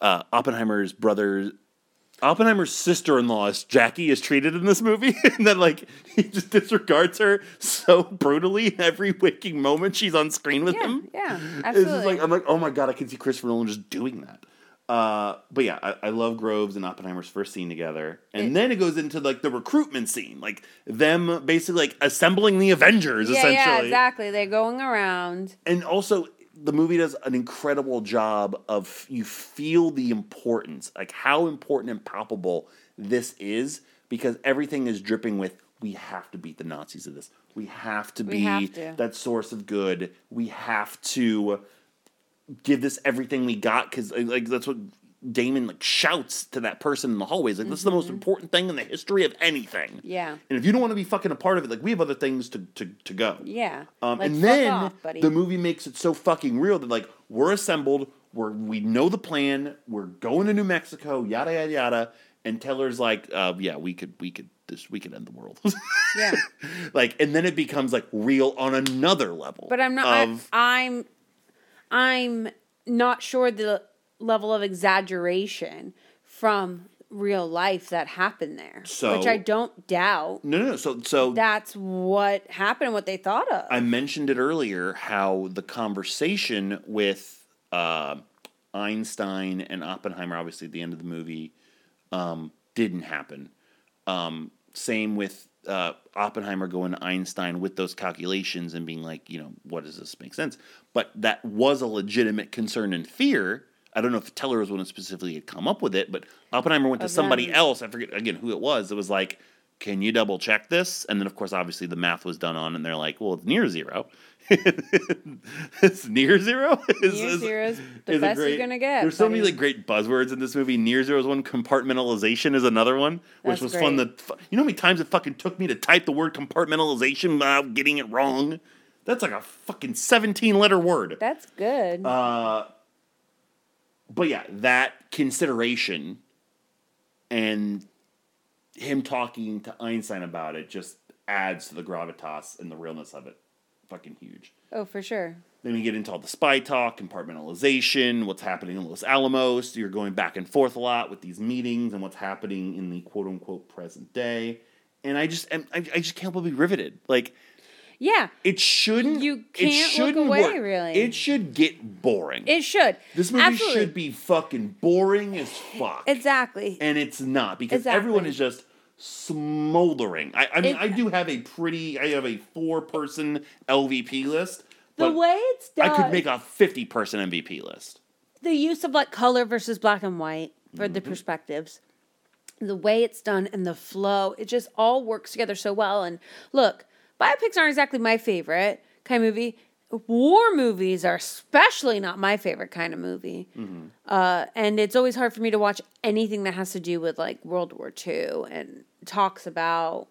uh, Oppenheimer's brother. Oppenheimer's sister-in-law is Jackie is treated in this movie, and then like he just disregards her so brutally every waking moment she's on screen with Yeah, him. yeah, It's just like I'm like, oh my god, I can see Christopher Nolan just doing that. Uh, but yeah, I, I love Groves and Oppenheimer's first scene together, and It- then it goes into like the recruitment scene, like them basically like assembling the Avengers, yeah, essentially. yeah, exactly. They're going around. And also, the movie does an incredible job of you feel the importance, like how important and palpable this is, because everything is dripping with we have to beat the Nazis of this. We have to We be have to. that source of good. We have to give this everything we got because like that's what Damon like shouts to that person in the hallways like this is the most important thing in the history of anything. Yeah. And if you don't want to be fucking a part of it, like we have other things to to, to go. Yeah. Um, Like, and then off, the movie makes it so fucking real that like we're assembled, we're we know the plan, we're going to New Mexico, yada yada yada, and Teller's like, uh, yeah, we could we could this we could end the world. Yeah. like, and then it becomes like real on another level. But I'm not. I, I'm. I'm not sure the level of exaggeration from real life that happened there, So- which I don't doubt. no, no, no. So, so That's what happened. What they thought of. I mentioned it earlier how the conversation with uh, Einstein and Oppenheimer, obviously at the end of the movie, um, didn't happen. Um, same with uh, Oppenheimer going to Einstein with those calculations and being like, you know, what does this make sense? But that was a legitimate concern and fear. I don't know if Teller was one who specifically had come up with it, but Oppenheimer went to somebody else. I forget again who it was. It was like, can you double check this? And then, of course, obviously the math was done on, and they're like, well, it's near zero. it's near zero. Is- Near zero is the is best you're gonna get, There's so many like great buzzwords in this movie. Near zero is one. Compartmentalization is another one, which That's was fun. great. To, fu- you know how many times it fucking took me to type the word compartmentalization without getting it wrong? That's like a fucking 17 letter word. That's good. Uh, but yeah, that consideration and him talking to Einstein about it just adds to the gravitas and the realness of it. Fucking huge. oh, for sure. Then we get into all the spy talk, compartmentalization, what's happening in Los Alamos. You're going back and forth a lot with these meetings and what's happening in the quote unquote present day. And I just, I, I just can't but be riveted. Like Yeah, it shouldn't. You it can't look shouldn't away, work. really. It should get boring. it should. This movie Absolutely. should be fucking boring as fuck. exactly. And it's not because Exactly. everyone is just smoldering. I, I mean, It- I do have a pretty, I have a four person LVP list. the way it's done, I could make a 50 person MVP list. the use of like color versus black and white for the Mm-hmm. perspectives the way it's done and the flow it just all works together so well and look biopics aren't exactly my favorite kind of movie war movies are especially not my favorite kind of movie Mm-hmm. uh, and it's always hard for me to watch anything that has to do with like world war ii and talks about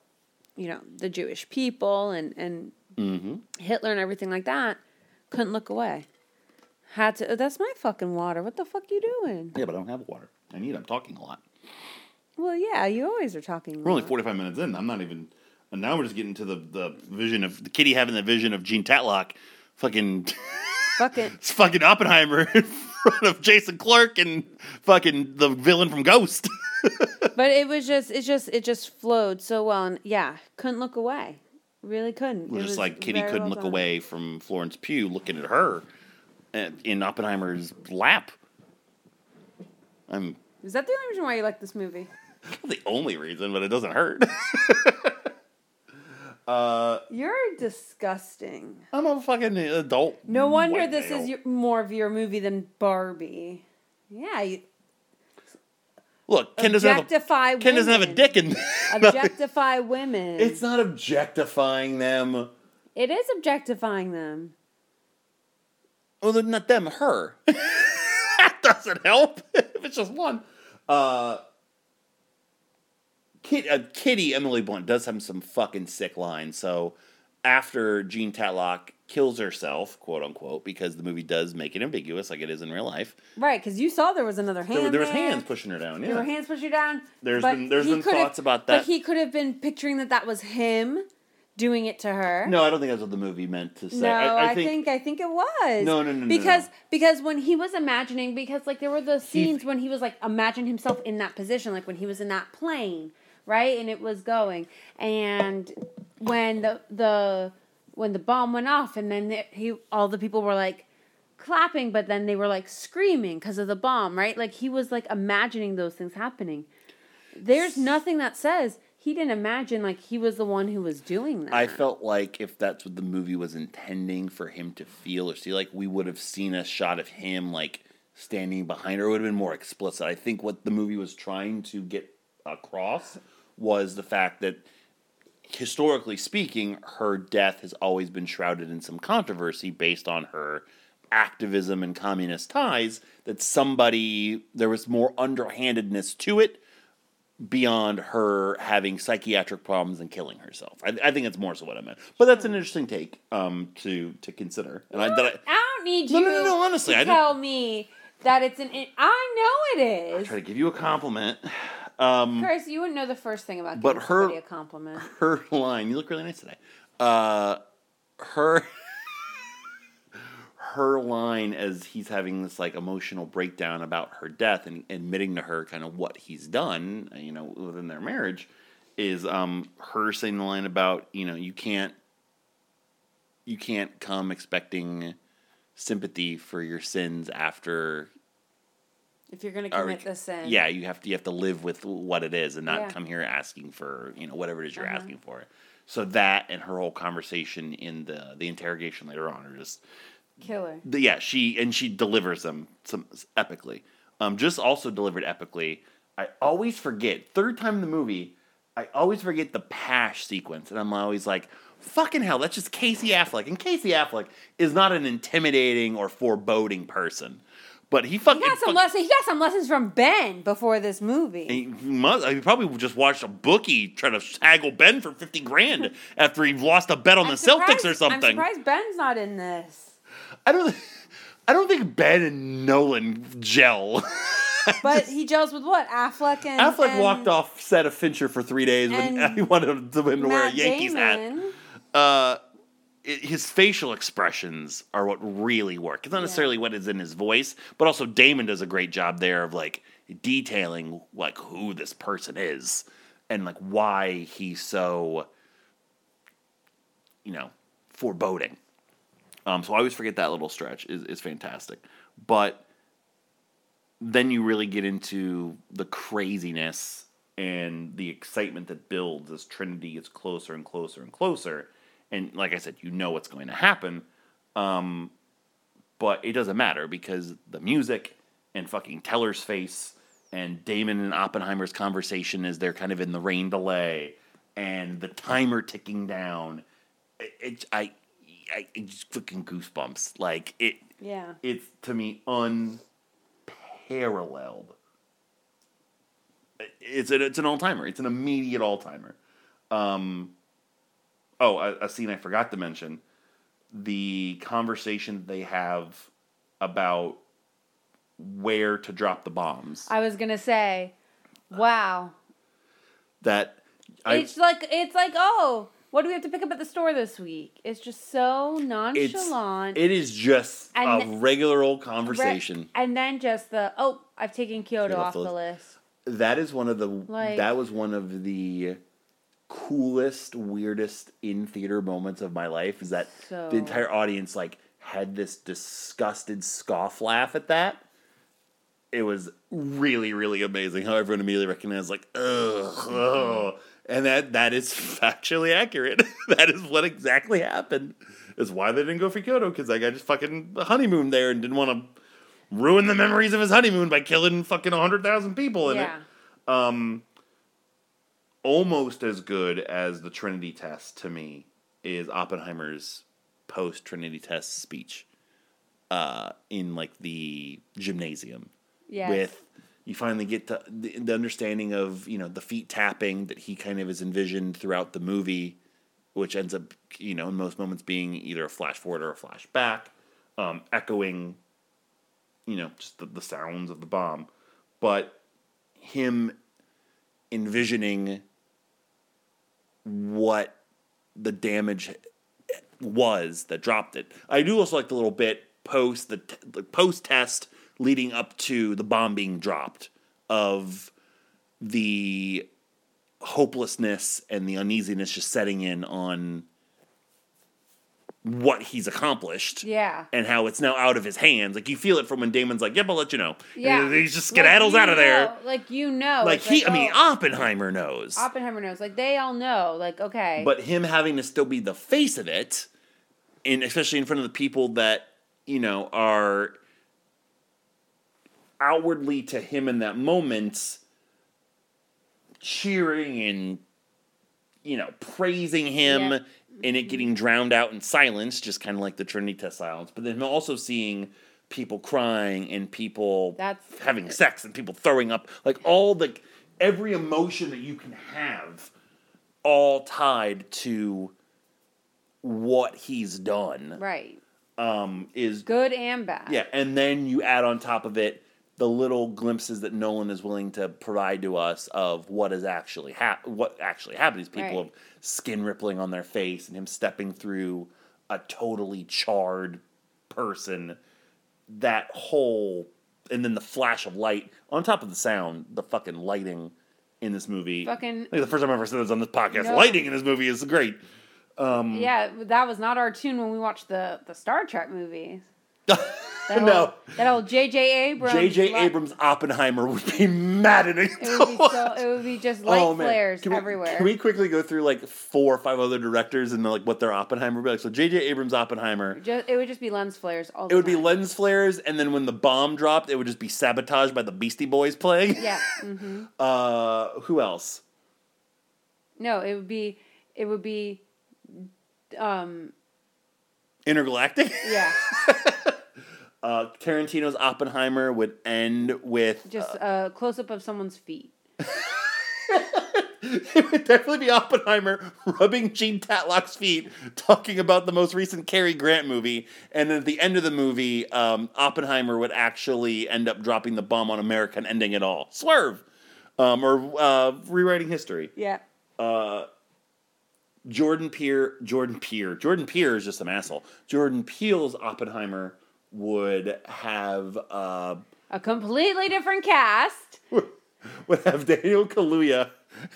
you know the jewish people and and Mm-hmm. hitler and everything like that couldn't look away had to that's my fucking water what the fuck you doing Yeah, but I don't have water. I need. I'm talking a lot. Well, yeah, you always are talking. We're only 45 minutes in. I'm not even. And now we're just getting to the, the vision of the kitty having the vision of Jean Tatlock, fucking, Fucking it's fucking Oppenheimer in front of Jason Clarke and fucking the villain from Ghost. but it was just, it just, it just flowed so well, and yeah, couldn't look away. Really couldn't. It just was like Kitty very couldn't well look done. away from Florence Pugh looking at her uh, in Oppenheimer's lap. I'm Is that the only reason why you like this movie? not the only reason, but it doesn't hurt. Uh, You're disgusting. I'm a fucking adult. No wonder this male. is your, more of your movie than Barbie. Yeah, you Look, Ken doesn't have a Ken doesn't have a dick in. objectify women. it's not objectifying them. it is objectifying them. Well, not them, her. that doesn't help if it's just one. Uh, Kid, uh, Kitty Emily Blunt does have some fucking sick lines. So after Jean Tatlock kills herself, quote unquote, because the movie does make it ambiguous, like it is in real life. Right, because you saw there was another hand. There, there was hands pushing her down. Yeah. There were hands pushing her down. There's been- there's he been thoughts about that. But he could have been picturing that that was him doing it to her. No, I don't think that's what the movie meant to say. No, I, I, I think, think, I think it was. No, no, no, no, Because no. because when he was imagining, because like there were the scenes when he was like imagine himself in that position, like when he was in that plane, right, and it was going, and when the the when the bomb went off, and then the, he all the people were like clapping, but then they were like screaming because of the bomb, right? Like he was like imagining those things happening. There's nothing that says he didn't imagine like he was the one who was doing that. I felt like if that's what the movie was intending for him to feel or see, like we would have seen a shot of him like standing behind her. It would have been more explicit. I think what the movie was trying to get across was the fact that historically speaking, her death has always been shrouded in some controversy based on her activism and communist ties that somebody there was more underhandedness to it beyond her having psychiatric problems and killing herself. I, I think that's more so what I meant. But that's an interesting take um, to to consider. And I, that I, I don't need No, you no, no, no, honestly, to I tell me that it's an. I know it is. I try to give you a compliment. Um, Chris, you wouldn't know the first thing about But her- a compliment. her line. You look really nice today. Uh, her her line as he's having this like emotional breakdown about her death and admitting to her kind of what he's done, you know, within their marriage, is um her saying the line about you know you can't you can't come expecting sympathy for your sins after If you're going to or- commit the sin. yeah, you have to you have to live with what it is and not Yeah. come here asking for you know whatever it is you're Uh-huh. asking for. So that and her whole conversation in the the interrogation later on are just Killer. the, yeah she and she delivers them some epically. Um, just also delivered epically. I always forget third time in the movie. I always forget the Pash sequence, and I'm always like, "Fucking hell, that's just Casey Affleck." And Casey Affleck is not an intimidating or foreboding person, but he fucking He got some fuck- lessons. He got some lessons from Ben before this movie. he must. He probably just watched a bookie try to haggle Ben for fifty grand after he lost a bet on I'm the Celtics or I'm something. surprised Ben's not in this. I don't. I don't think Ben and Nolan gel. But he gels with what? Affleck and Affleck and walked off set of Fincher for three days when he wanted him to wear a Matt Yankees hat. Uh, it, his facial expressions are what really work. It's not necessarily what is in his voice, but also Damon does a great job there of like detailing like who this person is and like why he's so you know foreboding. Um, so I always forget that little stretch is is fantastic, but then you really get into the craziness and the excitement that builds as Trinity gets closer and closer and closer. And like I said, you know what's going to happen. Um, but it doesn't matter because the music and fucking Teller's face and Damon and Oppenheimer's conversation as they're kind of in the rain delay and the timer ticking down. It, it I, I it just fucking goosebumps. Like it, Yeah. it's to me unparalleled. It's an it's an all timer. It's an immediate all timer. Um, oh, a, a scene I forgot to mention: the conversation they have about where to drop the bombs. I was gonna say, wow. that I it's like it's like oh, what do we have to pick up at the store this week? It's just so nonchalant. it is just And a regular old conversation. Re- and then just the oh, I've taken Kyoto Kyoto off the list. that is one of the Like- that was one of the coolest weirdest in theater moments of my life is that So- the entire audience like had this disgusted scoff laugh at that it was really really amazing how everyone immediately recognized like ugh, ugh. and that that is factually accurate that is what exactly happened is why they didn't go for Kyoto because that guy just fucking honeymooned there and didn't want to ruin the memories of his honeymoon by killing fucking 100,000 people in it Yeah. um, almost as good as the Trinity test to me is Oppenheimer's post Trinity test speech uh, in like the gymnasium Yes. with you finally get to the, the understanding of you know the feet tapping that he kind of is envisioned throughout the movie which ends up you know in most moments being either a flash forward or a flashback, um, echoing you know just the, the sounds of the bomb but him envisioning what the damage was that dropped it. I do also like the little bit post the, t- the post test leading up to the bomb being dropped of the hopelessness and the uneasiness just setting in on what he's accomplished Yeah. and how it's now out of his hands. Like you feel it from when Damon's like, "Yep, I'll let you know." Yeah. And he just Like, skedaddles you out of there. like you know. Like it's he, I mean, oh, Oppenheimer knows, Oppenheimer knows. Like they all know. Like okay. but him having to still be the face of it, and especially in front of the people that you know are outwardly to him in that moment, cheering and you know praising him. Yeah. And it getting drowned out in silence, just kind of like the Trinity test silence. But then also seeing people crying and people That's- having sex and people throwing up, like all the every emotion that you can have, all tied to what he's done Right. um, is Good and bad. yeah, and then you add on top of it the little glimpses that Nolan is willing to provide to us of what is actually hap- what actually happened. These people Right. have skin rippling on their face and him stepping through a totally charred person. That whole and then the flash of light on top of the sound, the fucking lighting in this movie. Fucking- like the first time I ever said this on this podcast. No. Lighting in this movie is great. Um, Yeah, that was not our tune when we watched the the Star Trek movies. That no. old, that old J.J. Abrams. J.J. Abrams Oppenheimer would be maddening. It would be so. It would be just light flares Oh, Can we, everywhere. Can we quickly go through like four or five other directors and like what their Oppenheimer would be like? So J.J. Abrams Oppenheimer. Just, it would just be lens flares all. It would be lens flares, and then when the bomb dropped, it would just be sabotaged by the Beastie Boys playing. Yeah. hmm Uh, who else? No, it would be. It would be. Um. Intergalactic. Yeah. Uh, Tarantino's Oppenheimer would end with Just a close up of someone's feet. it would definitely be Oppenheimer rubbing Jean Tatlock's feet, talking about the most recent Cary Grant movie, and then at the end of the movie, um, Oppenheimer would actually end up dropping the bomb on America and ending it all. Swerve, um, or uh, rewriting history. Yeah. Jordan Peele, Jordan Peele, Jordan Peele is just an asshole. Jordan Peele's Oppenheimer would have uh, A completely different cast would have Daniel Kaluuya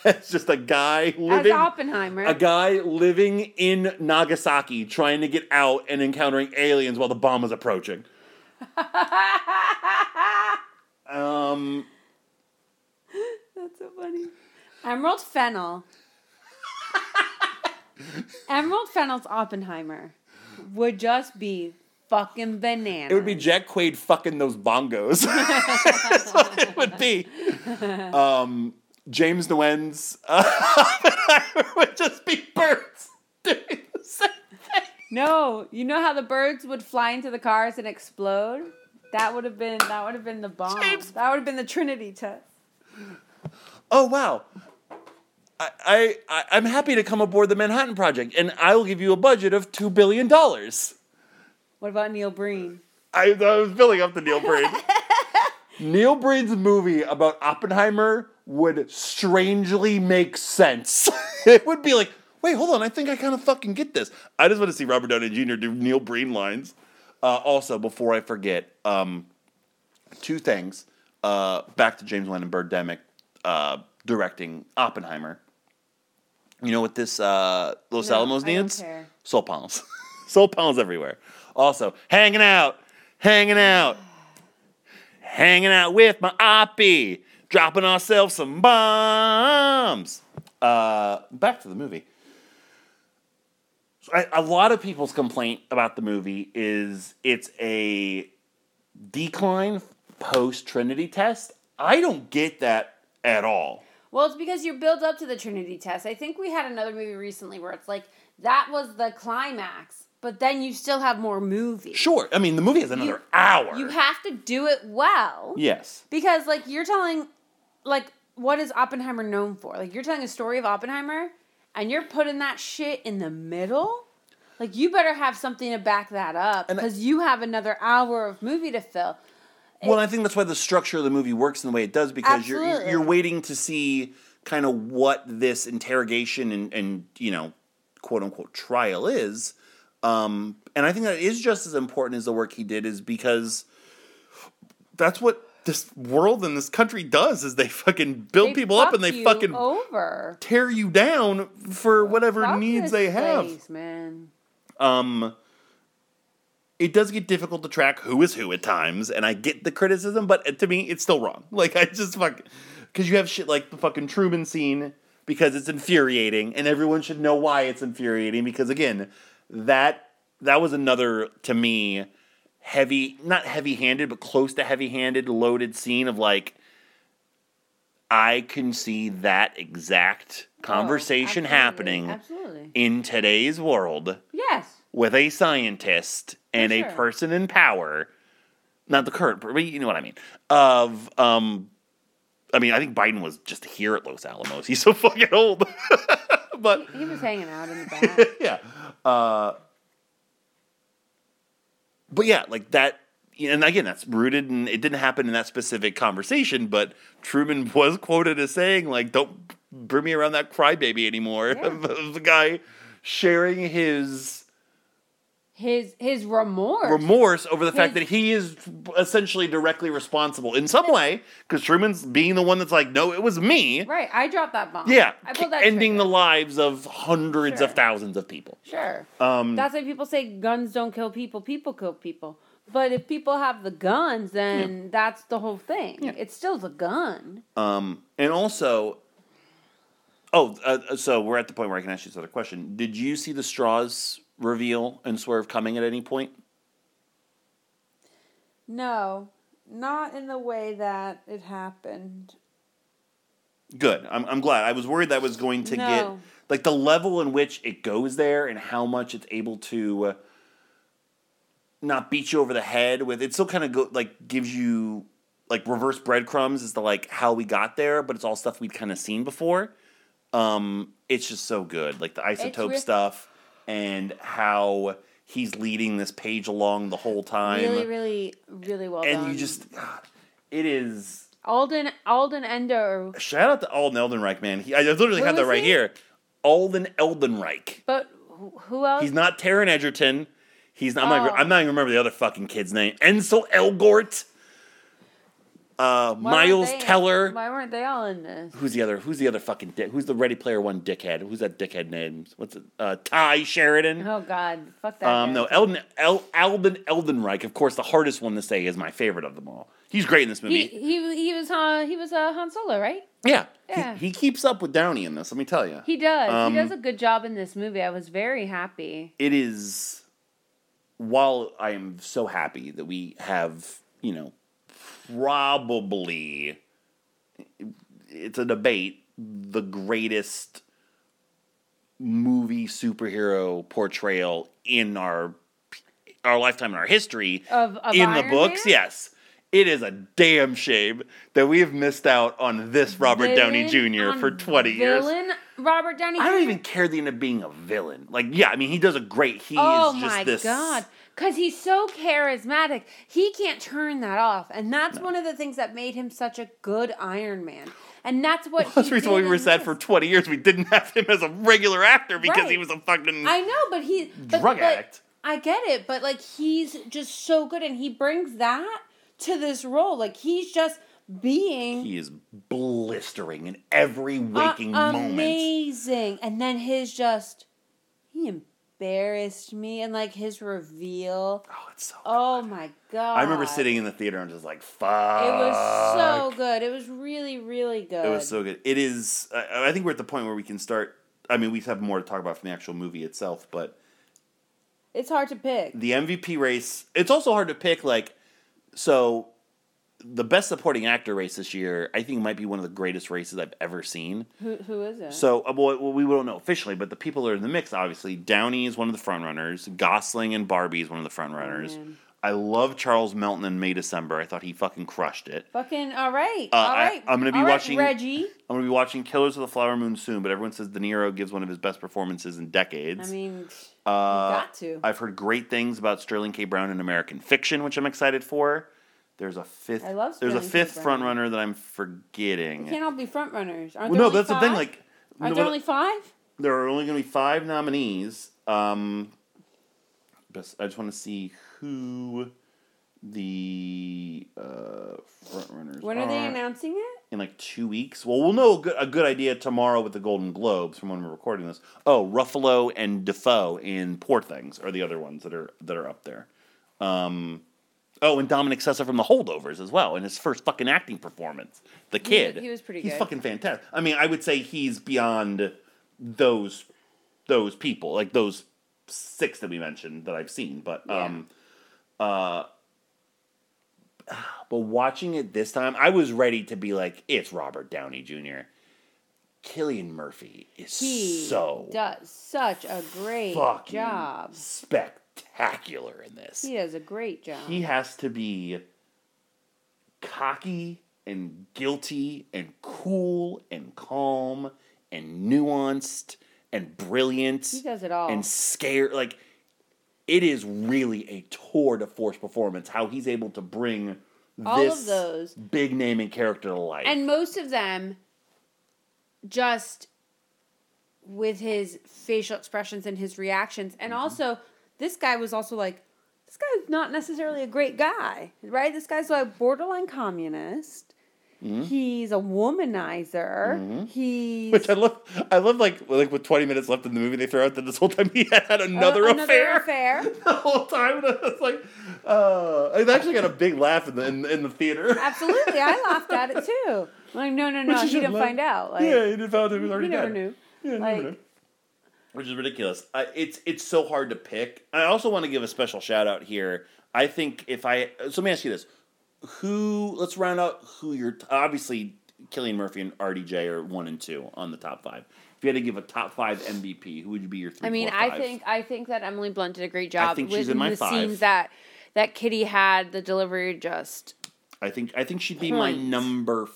as just a guy as living Oppenheimer. a guy living in Nagasaki trying to get out and encountering aliens while the bomb is approaching. um, That's so funny. Emerald Fennell. Emerald Fennell's Oppenheimer would just be fucking bananas. it would be Jack Quaid fucking those bongos. That's what it would be. Um, James Nguyen's uh, would just be birds doing the same thing. No, you know how the birds would fly into the cars and explode? That would have been that would have been the bomb. James- That would have been the Trinity test. Oh wow. I, I, I'm happy to come aboard the Manhattan Project, and I will give you a budget of $2 billion. What about Neil Breen? I, I was building up the Neil Breen. Neil Breen's movie about Oppenheimer would strangely make sense. it would be like, wait, hold on, I think I kind of fucking get this. I just want to see Robert Downey Jr. do Neil Breen lines. Uh, also, before I forget, um, two things. Uh, back to James Lennon Birdemic uh, directing Oppenheimer. You know what this uh, Los No, Alamos I don't needs? care. Soul panels. Soul panels everywhere. Also, hanging out, hanging out, hanging out with my oppie, dropping ourselves some bombs. Uh, back to the movie. I, a lot of people's complaint about the movie is it's a decline post Trinity test. I don't get that at all. Well, it's because you build up to the Trinity test. I think we had another movie recently where it's like that was the climax, but then you still have more movie. Sure, I mean the movie has another You- hour. You have to do it well. yes. Because like you're telling like what is Oppenheimer known for? Like you're telling a story of Oppenheimer and you're putting that shit in the middle? Like you better have something to back that up because you have another hour of movie to fill. Well, I think that's why the structure of the movie works in the way it does because you're you're waiting to see kind of what this interrogation and and you know quote unquote trial is. Um, and I think that is just as important as the work he did is because that's what this world and this country does is they fucking build They people up and they fucking over tear you down for whatever Fuck needs they have. place, man. Um, it does get difficult to track who is who at times, and I get the criticism, but to me, it's still wrong. Like I just fuck because you have shit like the fucking Truman scene because it's infuriating, and everyone should know why it's infuriating. Because again, that that was another to me heavy, not heavy handed, but close to heavy handed, loaded scene of like I can see that exact conversation Oh, absolutely, happening Absolutely. in today's world Yes. with a scientist and a person in power, not the current, but you know what I mean. Of um, I mean, I think Biden was just here at Los Alamos. He's so fucking old, but He was hanging out in the back. yeah. Uh, but yeah, like that. And again, that's rooted and it didn't happen in that specific conversation, but Truman was quoted as saying, like, don't bring me around that crybaby anymore. Yeah. The guy sharing his his his remorse. remorse over the fact that he is essentially directly responsible in some way, because Truman's being the one that's like, no, it was me. right. I dropped that bomb. Yeah, I pulled that ending the lives of hundreds of thousands of people. Sure. Um, That's why people say guns don't kill people, people kill people. But if people have the guns, then that's the whole thing. Yeah. It's still the gun. Um, and also, oh, uh, so we're at the point where I can ask you this other question. Did you see the Strauss reveal and swerve coming at any point? No, not in the way that it happened. Good. I'm, I'm glad. I was worried that was going to get like the level in which it goes there and how much it's able to uh, not beat you over the head with. It still kind of go like gives you like reverse breadcrumbs as to like how we got there, but it's all stuff we'd kind of seen before. Um, it's just so good, like the isotope stuff and how he's leading this page along the whole time. Really, really, really well and done. you just, God, it is. Alden Alden Ender, Shout out to Alden Eldenreich, man. He, I literally Who have that right he? here. Alden Eldenreich. but who, else? He's not Taron Egerton. He's not. I'm, not Oh. I'm not even remember the other fucking kid's name. Ansel Elgort. Uh, Miles they- Teller. Why weren't they all in this? Who's the other? Who's the other fucking dick? Who's the Ready Player One dickhead? Who's that dickhead name? What's it? Uh, Tye Sheridan. Oh God, fuck that. Um, guy. no, Elden El, Alden Eldenreich. Of course, the hardest one to say is my favorite of them all. He's great in this movie. He he he was uh, he was uh, Han Solo, right? yeah, Yeah. He, he keeps up with Downey in this. Let me tell you. He does. Um, he does a good job in this movie. I was very happy. it is while I am so happy that we have, you know, probably it's a debate the greatest movie superhero portrayal in our our lifetime in our history Of- of in the books Man? yes it is a damn shame that we have missed out on this Robert Downey Jr. for 20 years. Villain Robert Downey. I don't even care the end up being a villain. Like, yeah, I mean, he does a great. He Oh is just my this. god. Cause he's so charismatic. He can't turn that off. And that's one of the things that made him such a good Iron Man. And that's what That's the reason why we were sad this. for 20 years we didn't have him as a regular actor because he was a fucking. I know, but he Drug but addict. I get it, but like he's just so good and he brings that to this role. Like he's just being he is blistering in every waking moment. amazing. And then his just he embarrassed me and like his reveal. Oh, it's so. Oh my god. I remember sitting in the theater and just like, fuck. It was so good. It was really, really good. It was so good. It is. I, I think we're at the point where we can start. I mean, we have more to talk about from the actual movie itself, but It's hard to pick. the MVP race. It's also hard to pick. Like, so the best supporting actor race this year, I think, might be one of the greatest races I've ever seen. Who who is it? So, uh, well, well, we don't know officially, but the people that are in the mix, obviously, Downey is one of the frontrunners. Gosling and Barbie is one of the frontrunners. I love Charles Melton in May December. I thought he fucking crushed it. Fucking all right. Uh, all I, I'm gonna be All right, watching- Reggie. I'm gonna be watching Killers of the Flower Moon soon, but everyone says De Niro gives one of his best performances in decades. I mean, uh, got to. I've heard great things about Sterling K. Brown in American Fiction, which I'm excited for. There's a fifth. I love There's a fifth front runner that I'm forgetting. can't all be front runners. Aren't well, there no, that's the thing. Like, aren't no, there only five? there are only going to be five nominees. Um, but I just want to see who the uh, front runners When are they announcing it? in like two weeks. Well, we'll know a good, a good idea tomorrow with the Golden Globes from when we're recording this. Oh, Ruffalo and Defoe in Poor Things are the other ones that are that are up there. Um, oh, and Dominic Sessa from The Holdovers as well in his first fucking acting performance. The kid, he was pretty He's good. fucking fantastic. I mean, I would say he's beyond those those people, like those six that we mentioned that I've seen. But Yeah. um, uh, but watching it this time, I was ready to be like, it's Robert Downey Jr. Cillian Murphy is He so does such a great fucking job. spectacular in this. He does a great job. He has to be cocky and guilty and cool and calm and nuanced and brilliant He does it all. and scared. Like it is really a tour de force performance. How he's able to bring All of this those. big name and character to life. and most of them just with his facial expressions and his reactions and Mm-hmm. also this guy was also like this guy's not necessarily a great guy right this guy's like borderline communist Mm-hmm. he's a womanizer he's which I love. I love like like with twenty minutes left in the movie, they throw out that this whole time he had had another, Uh, another affair. affair. the whole time. And it's like, uh, I actually got a big laugh in the in, in the theater. absolutely i laughed at it too like no no no he didn't laugh. find out like yeah, he didn't find out he was already he never dead. knew Yeah, like never knew. Which is ridiculous. Uh, it's it's so hard to pick. I also want to give a special shout out here. I think if I so let me ask you this: Who? Let's round out who you're. Obviously, Cillian Murphy and RDJ are one and two on the top five. If you had to give a top five MVP, who would you be your three? I mean, four, I think I think that Emily Blunt did a great job. I think she's with in my the five. scenes that that Kitty had. The delivery just I think I think she'd be my number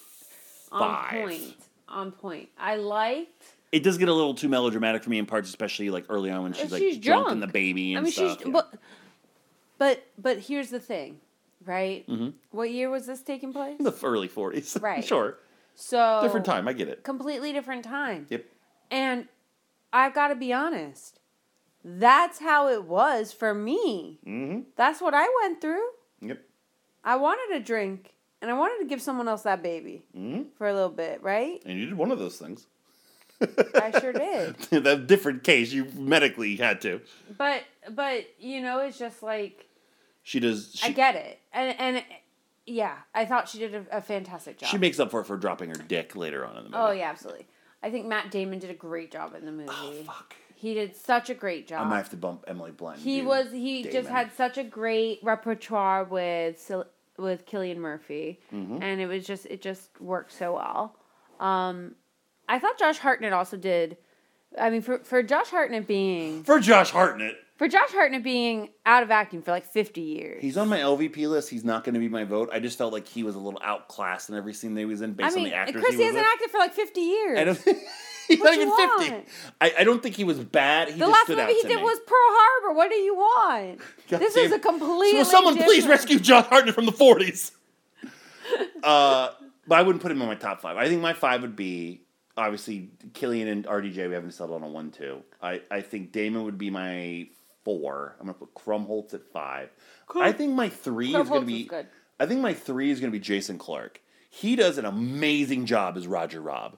five. on point. On point. I liked. It does get a little too melodramatic for me in parts, especially like early on when she's like she's drunk, and the baby and I mean, stuff. she's yeah. but, but but here's the thing, right? Mm-hmm. What year was this taking place? the early forties, Right. sure, So different time. I get it. completely different time. Yep. And I've got to be honest. That's how it was for me. Mm-hmm. That's what I went through. Yep. I wanted a drink, and I wanted to give someone else that baby Mm-hmm. for a little bit, right? And you did one of those things. I sure did. that different case, you medically had to. But but you know, it's just like She does. She, I get it, and and yeah, I thought she did a, a fantastic job. she makes up for it for dropping her dick later on in the movie. oh yeah, absolutely. I think Matt Damon did a great job in the movie. Oh, fuck. He did such a great job. I might have to bump Emily Blunt. he was he just had such a great repertoire with with Cillian Murphy, Mm-hmm. and it was just it just worked so well. Um, I thought Josh Hartnett also did. I mean, for for Josh Hartnett being for Josh Hartnett. for Josh Hartnett being out of acting for like fifty years. He's on my LVP list. He's not going to be my vote. I just felt like he was a little outclassed in every scene that he was in based I mean, on the actors Chris he was hasn't with. acted for like fifty years. I don't. he's What not you even want? fifty. I, I don't think he was bad. He the just last stood movie out he to did me. was Pearl Harbor. What do you want? God this damn is a it. completely. So someone please different- rescue Josh Hartnett from the forties. uh, but I wouldn't put him in my top five. I think my five would be obviously Cillian and RDJ. We haven't settled on a one two. I I think Damon would be my four. I'm gonna put Krumholtz at five. I think my three is gonna is be. good. I think my three is gonna be Jason Clarke. He does an amazing job as Roger Robb.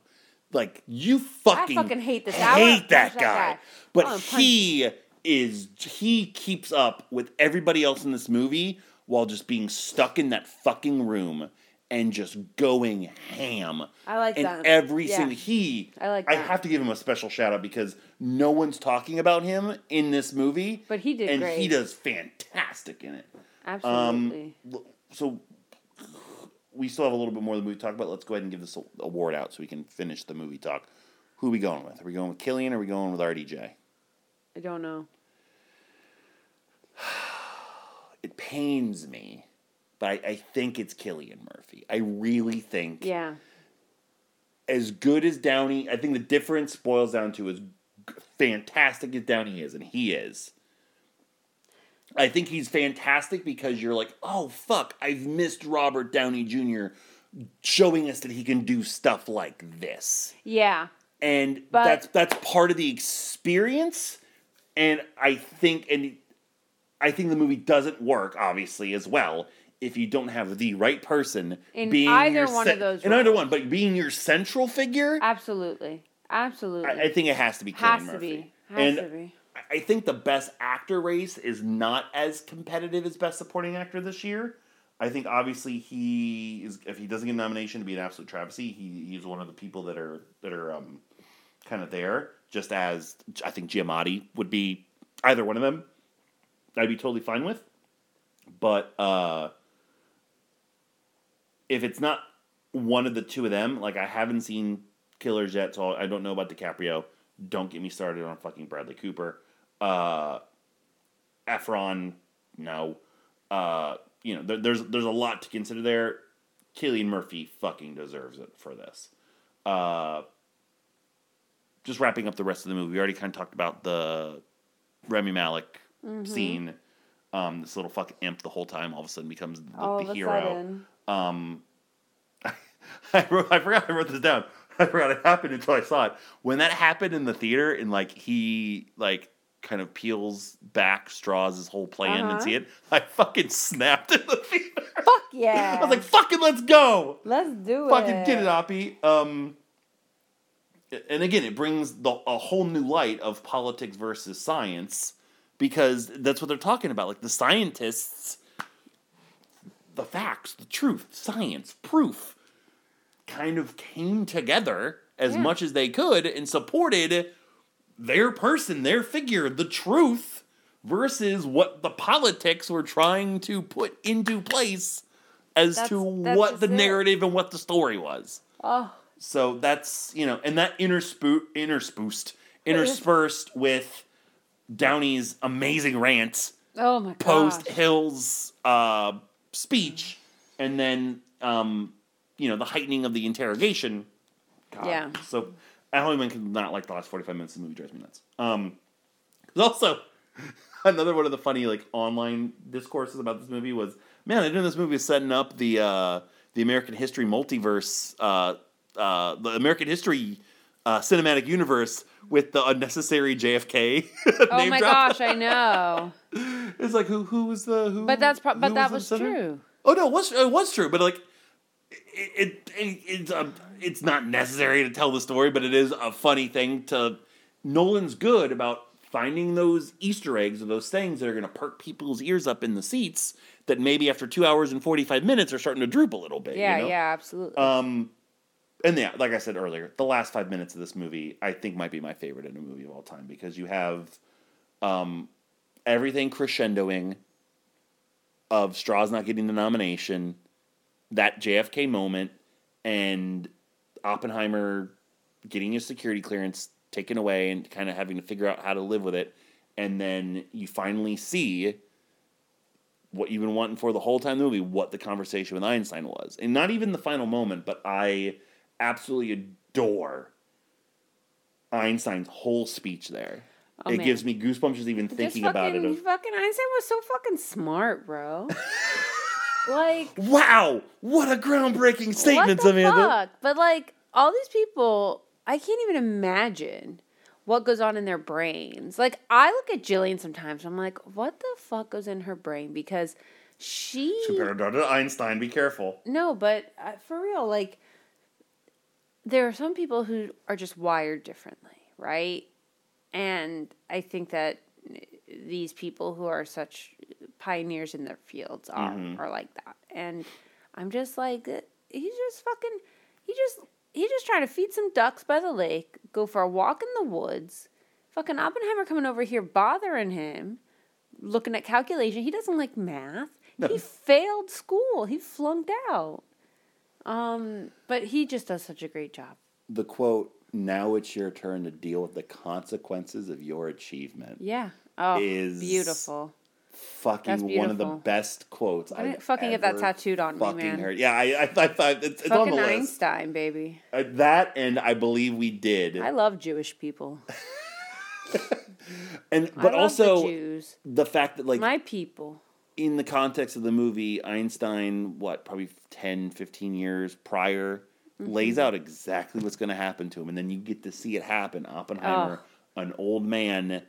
Like you fucking, fucking hate this. I hate that that guy. guy. But wanna he is he keeps up with everybody else in this movie while just being stuck in that fucking room and just going ham. I like and that. every Yeah. single he I like I that. have to give him a special shout out because no one's talking about him in this movie. But he did and great. he does fantastic in it. Absolutely. Um, so we still have a little bit more of the movie to talk about. Let's go ahead and give this award out so we can finish the movie talk. Who are we going with? Are we going with Cillian or are we going with RDJ? I don't know. It pains me, but I, I think it's Cillian Murphy. I really think Yeah. as good as Downey, I think the difference boils down to as fantastic as Downey is, and he is. I think he's fantastic because you're like, oh fuck, I've missed Robert Downey Jr. showing us that he can do stuff like this, Yeah. and But- that's that's part of the experience. And I think, and I think the movie doesn't work, obviously, as well. If you don't have the right person In being either one ce- of those in either one, but being your central figure, Absolutely. Absolutely. I, I think it has to be Has Cillian to Murphy. be. Has and to be. I- I think the best actor race is not as competitive as best supporting actor this year. I think obviously he is if he doesn't get a nomination to be an absolute travesty, he he's one of the people that are that are um, kind of there. Just as I think Giamatti would be either one of them, I'd be totally fine with. But uh, if it's not one of the two of them, like I haven't seen Killers yet, so I don't know about DiCaprio. Don't get me started on fucking Bradley Cooper. Uh, Efron, no. Uh, you know, there, there's there's a lot to consider there. Cillian Murphy fucking deserves it for this. Uh, just wrapping up the rest of the movie. We already kind of talked about the Rami Malek Mm-hmm. scene. Um, this little fucking imp the whole time all of a sudden becomes the, the hero. sudden. Um, I wrote, I forgot I wrote this down. I forgot it happened until I saw it. When that happened in the theater, and like he like kind of peels back Strauss' his whole plan and Uh-huh. see it, I fucking snapped in the theater. Fuck yeah. I was like, "Fucking let's go!" let's do Fucking it. Fucking get it, Oppie. Um, and again, it brings the a whole new light of politics versus science because that's what they're talking about. Like the scientists, the facts, the truth, science, proof, kind of came together as Yeah. much as they could and supported their person, their figure, the truth, versus what the politics were trying to put into place as That's- to that's what the it. narrative and what the story was. Oh, So that's you know, and that interspo- interspersed interspersed with Downey's amazing rant oh my god. post Hill's uh, speech, and then um, you know the heightening of the interrogation. God. Yeah. So Alan can not like the last forty five minutes of the movie drives me nuts. Um, there's also another one of the funny like online discourses about this movie was man, I know this movie is setting up the uh, the American history multiverse, uh, uh, the American history uh, cinematic universe with the unnecessary JFK. Oh my drop. gosh, I know. It's like who who was the who? But that's pro- but that was true. Oh no, it was it was true, but like it, it, it it's um, it's not necessary to tell the story, but it is a funny thing to Nolan's good about finding those Easter eggs or those things that are going to perk people's ears up in the seats that maybe after two hours and forty five minutes are starting to droop a little bit. Yeah, you know? yeah, absolutely. Um, and yeah, like I said earlier, the last five minutes of this movie I think might be my favorite in a movie of all time because you have um, everything crescendoing of Strauss not getting the nomination, that JFK moment, and Oppenheimer getting his security clearance taken away and kind of having to figure out how to live with it, and then you finally see what you've been wanting for the whole time the movie, what the conversation with Einstein was. And not even the final moment, but I absolutely adore Einstein's whole speech there. Oh, it man. gives me goosebumps just even thinking fucking, about it. Of, fucking Einstein was so fucking smart, bro. like wow, what a groundbreaking statement, what the Samantha. fuck? But like all these people, I can't even imagine what goes on in their brains. Like I look at Jillian sometimes, I'm like, what the fuck goes in her brain? Because she Compared to Einstein, be careful. no, but uh, for real, like there are some people who are just wired differently, right? And I think that these people who are such pioneers in their fields are Mhm. are like that. And I'm just like uh, he's just fucking he just he just trying to feed some ducks by the lake, go for a walk in the woods. Fucking Oppenheimer coming over here bothering him, looking at calculation. He doesn't like math. He failed school. He flunked out. Um, but he just does such a great job. The quote, now it's your turn to deal with the consequences of your achievement. Yeah. Oh, Is- beautiful. Fucking That's one of the best quotes I'm gonna I've fucking get that tattooed on me, fucking man. heard. Yeah, I, I, I thought it's, it's on the list. Einstein, baby. Uh, that and I believe we did. I love Jewish people. and I but also the Jews. the fact that like My people. In the context of the movie einstein what probably 10 15 years prior Mm-hmm. lays out exactly what's going to happen to him and then you get to see it happen oppenheimer an old man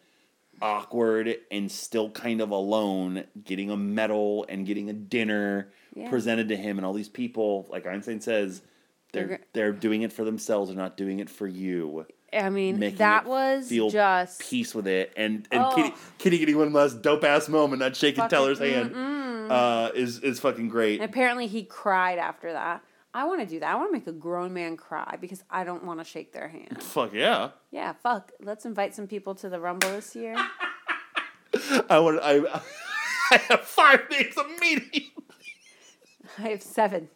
awkward and still kind of alone getting a medal and getting a dinner Yeah. presented to him and all these people like einstein says they're they're doing it for themselves they're not doing it for you I mean, that was feel just peace with it, and and Oh. Kitty, Kitty getting one last dope ass moment, not shaking Fucking- Teller's hand, uh, is is fucking great. And apparently he cried after that. I want to do that. I want to make a grown man cry because I don't want to shake their hand. Fuck yeah! Yeah, fuck. Let's invite some people to the Rumble this year. I want I I have five names immediately. I have seven.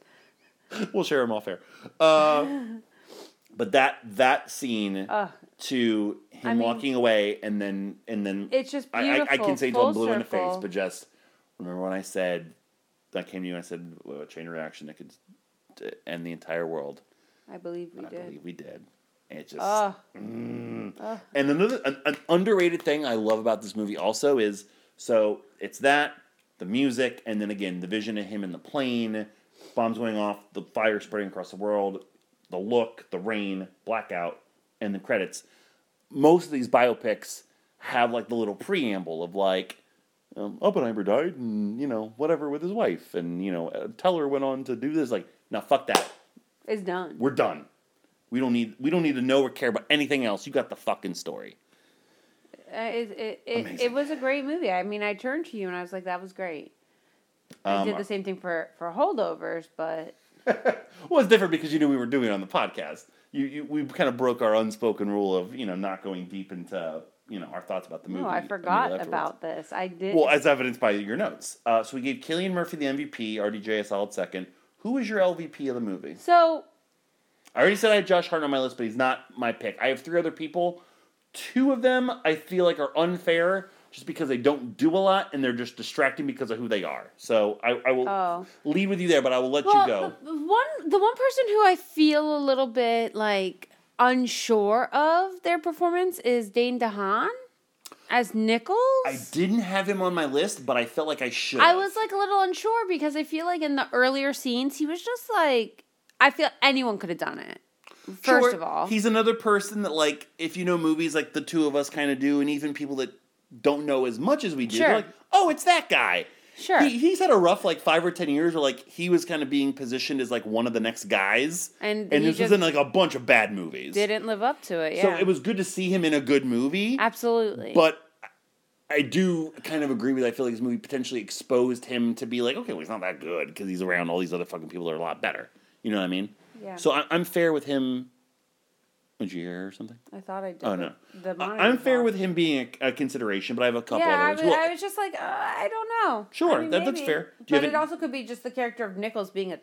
we'll share them off air. Uh, but that that scene Ugh. to him I mean- walking away and then and then It's just I, I, I can say full blue in the face, but just remember when I said I came to you and I said well, a chain reaction that could uh, end the entire world. I believe we did. I believe we did. And it just Ugh. Mm. Ugh. And another an, an underrated thing I love about this movie also is so it's that the music and then again the vision of him in the plane, bombs going off, the fire spreading across the world, the look, the rain, blackout, and the credits. Most of these biopics have like the little preamble of like um, Oppenheimer died and you know whatever with his wife and you know uh, Teller went on to do this like now fuck that It's done. we're done. We don't need we don't need to know or care about anything else. You got the fucking story. Uh, it, it, it, it was a great movie. I mean, I turned to you and I was like, that was great. I Um, did the same thing for, for holdovers, but Well, it's different because you knew we were doing it on the podcast. You, you we kind of broke our unspoken rule of you know not going deep into you know our thoughts about the movie. no, I forgot about this. I did. Well, as evidenced by your notes. Uh, so we gave Cillian Murphy the MVP, RDJ a solid second. Who is your LVP of the movie? so I already said I had Josh Hart on my list, but he's not my pick. I have three other people. Two of them I feel like are unfair just because they don't do a lot and they're just distracting because of who they are. So I, I will Oh. lead with you there, but I will let well, you go. The, one the one person who I feel a little bit like unsure of their performance is Dane DeHaan as Nichols. I didn't have him on my list, but I felt like I should. I was like a little unsure because I feel like in the earlier scenes he was just like I feel anyone could have done it. First Sure, of all, he's another person that, like, if you know movies like the two of us kind of do, and even people that don't know as much as we do, they're like, oh, it's that guy. Sure. He, he's had a rough like five or ten years where like he was kind of being positioned as like one of the next guys, And and this was in like a bunch of bad movies. didn't live up to it. Yeah, So it was good to see him in a good movie, absolutely. but I do kind of agree with. I feel like this movie potentially exposed him to be like, okay, well, he's not that good because he's around all these other fucking people that are a lot better. You know what I mean? Yeah. So I, I'm fair with him. Did you hear or something? I thought I did. Oh no, the I'm fair off. with him being a, a consideration, but I have a couple Yeah, I other was, ones. I was just like, uh, I don't know. Sure, I mean, that- that's fair. Do But it any- also could be just the character of Nichols being a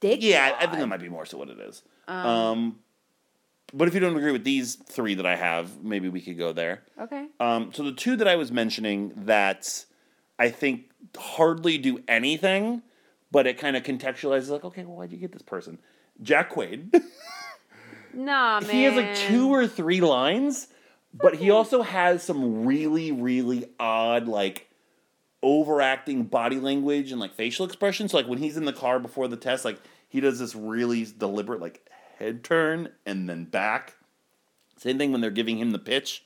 dick. yeah, I think that might be more so what it is. Um, but if you don't agree with these three that I have, maybe we could go there. Okay. Um, so the two that I was mentioning that I think hardly do anything, but it kind of contextualizes like, okay, well, why'd you get this person? Jack Quaid. Nah, man. he has like two or three lines, but he also has some really, really odd, like overacting body language and like facial expressions. So like when he's in the car before the test, like he does this really deliberate like head turn and then back. Same thing when they're giving him the pitch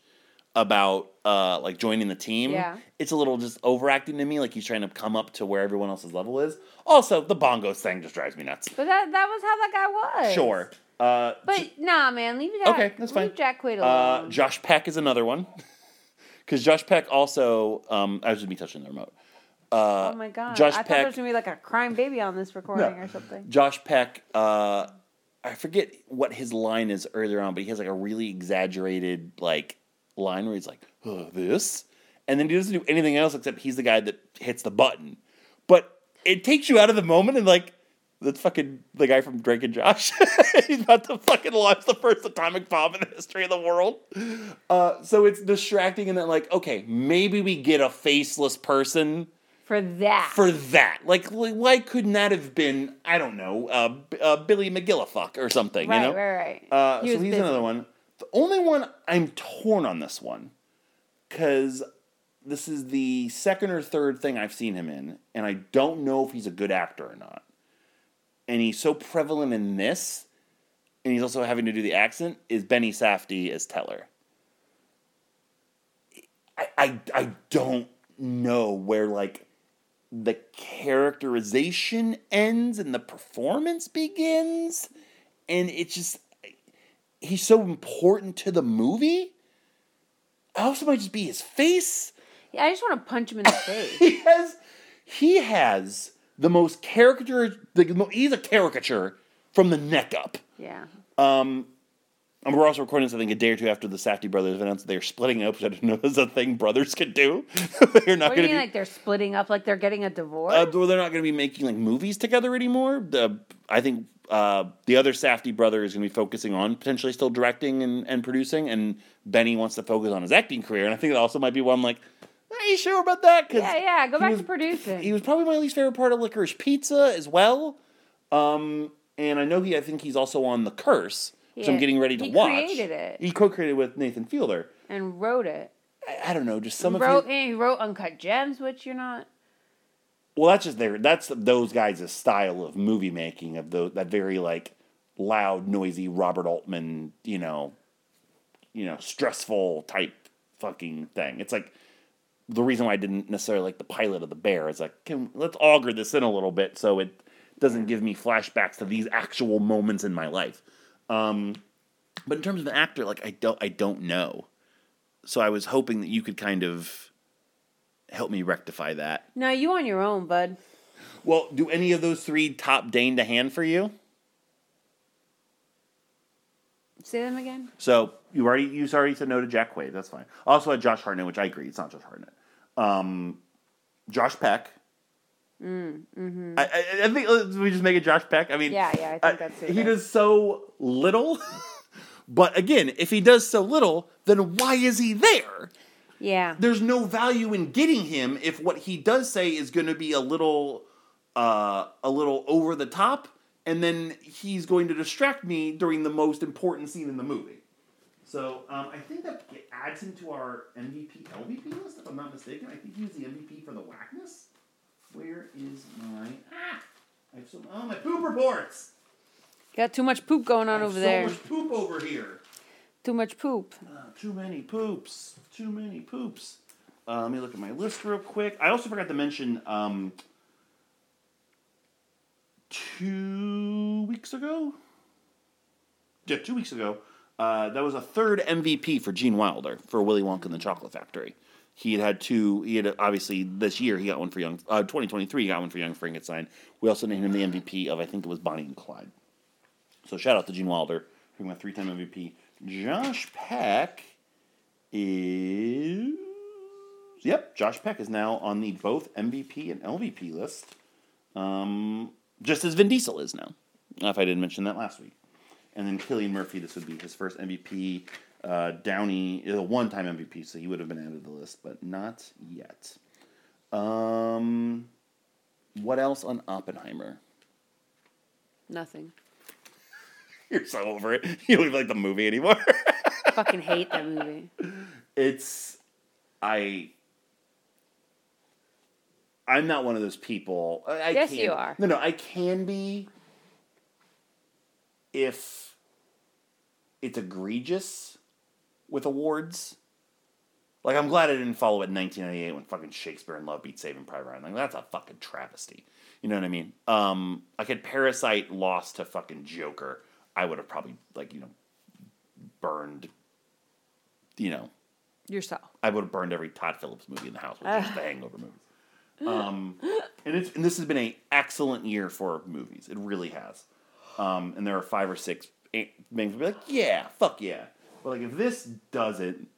about uh like joining the team. Yeah. It's a little just overacting to me, like he's trying to come up to where everyone else's level is. Also, the bongos thing just drives me nuts. But that that was how that guy was. Sure. Uh, But nah, man, leave Jack. Okay, that's fine. leave. Jack Quaid Uh, alone. Josh Peck is another one. Because Josh Peck also, um, I was just me touching the remote. Uh, oh my god! Josh I thought there was gonna be like a crime baby on this recording or something. Josh Peck, uh, I forget what his line is earlier on, but he has like a really exaggerated like line where he's like, uh, "This," and then he doesn't do anything else except he's the guy that hits the button. But it takes you out of the moment and like. That's fucking the guy from Drake and Josh. He's about to fucking launch the first atomic bomb in the history of the world. Uh, so it's distracting, and then like, okay, maybe we get a faceless person For that. for that. Like, like, why couldn't that have been? I don't know, uh, uh, Billy McGillifuck or something. right, you know, right, right. Uh, He so he's busy. another one. The only one I'm torn on this one, because this is the second or third thing I've seen him in, and I don't know if he's a good actor or not. And he's so prevalent in this, and he's also having to do the accent. Is Benny Safdie as Teller? I, I, I don't know where like the characterization ends and the performance begins and it's just he's so important to the movie I also might just be his face Yeah, I just want to punch him in the face. he has he has the most caricature the, he's a caricature from the neck up Yeah. um and we're also recording this, I think, a day or two after the Safdie brothers announced they're splitting up, which I didn't know was a thing brothers could do. they're not What going do you to mean, be. like they're splitting up, like they're getting a divorce? Uh, well, they're not going to be making like movies together anymore. The I think uh, the other Safdie brother is going to be focusing on potentially still directing and, and producing, and Benny wants to focus on his acting career. And I think it also might be one like, are you sure about that? 'Cause Yeah, yeah. Go back was- to producing. He was probably my least favorite part of Licorice Pizza as well. Um, and I know he. I think he's also on The Curse, which I'm getting ready to he watch. He created it. He co-created with Nathan Fielder. and wrote it. I, I don't know, just some He of wrote, his, he wrote Uncut Gems, which you're not. Well, that's just their. That's those guys' style of movie making of those that very like loud, noisy Robert Altman, you know, you know, stressful type fucking thing. It's like the reason why I didn't necessarily like the pilot of the Bear is like, can let's auger this in a little bit so it doesn't give me flashbacks to these actual moments in my life. Um, but in terms of an actor, like I don't, I don't know. So I was hoping that you could kind of help me rectify that. No, you on your own, bud. Well, do any of those three top Dane DeHaan for you? Say them again. So you already you already said no to Jack Quaid. That's fine. Also had Josh Hartnett, which I agree. It's not Josh Hartnett. Um, Josh Peck. Mm, hmm I, I, I think we just make it Josh Peck. I mean, Yeah, yeah, I think I- that's it. he does so little. but again, if he does so little, then why is he there? Yeah. there's no value in getting him if what he does say is going to be a little uh, a little over the top and then he's going to distract me during the most important scene in the movie so um, i think that it adds him to our mvp lvp list if i'm not mistaken i think he was the mvp for the Wackness where is my ah i have some oh my poop reports Got too much poop going on over so there. much poop over here Too much poop. uh, too many poops. Too many poops. Uh, let me look at my list real quick. I also forgot to mention um, two weeks ago. Yeah, two weeks ago. Uh, that was a third MVP for Gene Wilder for Willy Wonka and the Chocolate Factory. He had had two. He had obviously this year he got one for Young. Uh, 2023 he got one for Young Frankenstein. We also named him the MVP of I think it was Bonnie and Clyde. So shout out to Gene Wilder, who won three-time MVP. Josh Peck is yep. Josh Peck is now on the both MVP and LVP list, um, just as Vin Diesel is now. If I didn't mention that last week, and then Cillian Murphy, this would be his first MVP. Uh, Downey is a one-time MVP, so he would have been added to the list, but not yet. Um, what else on Oppenheimer? Nothing. You're so over it. You don't even like the movie anymore. Fucking hate that movie. it's I I'm not one of those people. I, I Yes, can- you are. No, no, I can be if it's egregious with awards. Like I'm glad I didn't follow it in 1998 when fucking Shakespeare in Love beat Saving Private Ryan. Like that's a fucking travesty. You know what I mean? Um, like had Parasite lost to fucking Joker, I would have probably like you know burned. You know, Yourself. I would have burned every Todd Phillips movie in the house, which is the Hangover movies. Um, and it's and this has been an excellent year for movies. It really has. Um, and there are five or six things be like, yeah, fuck yeah. But like if this doesn't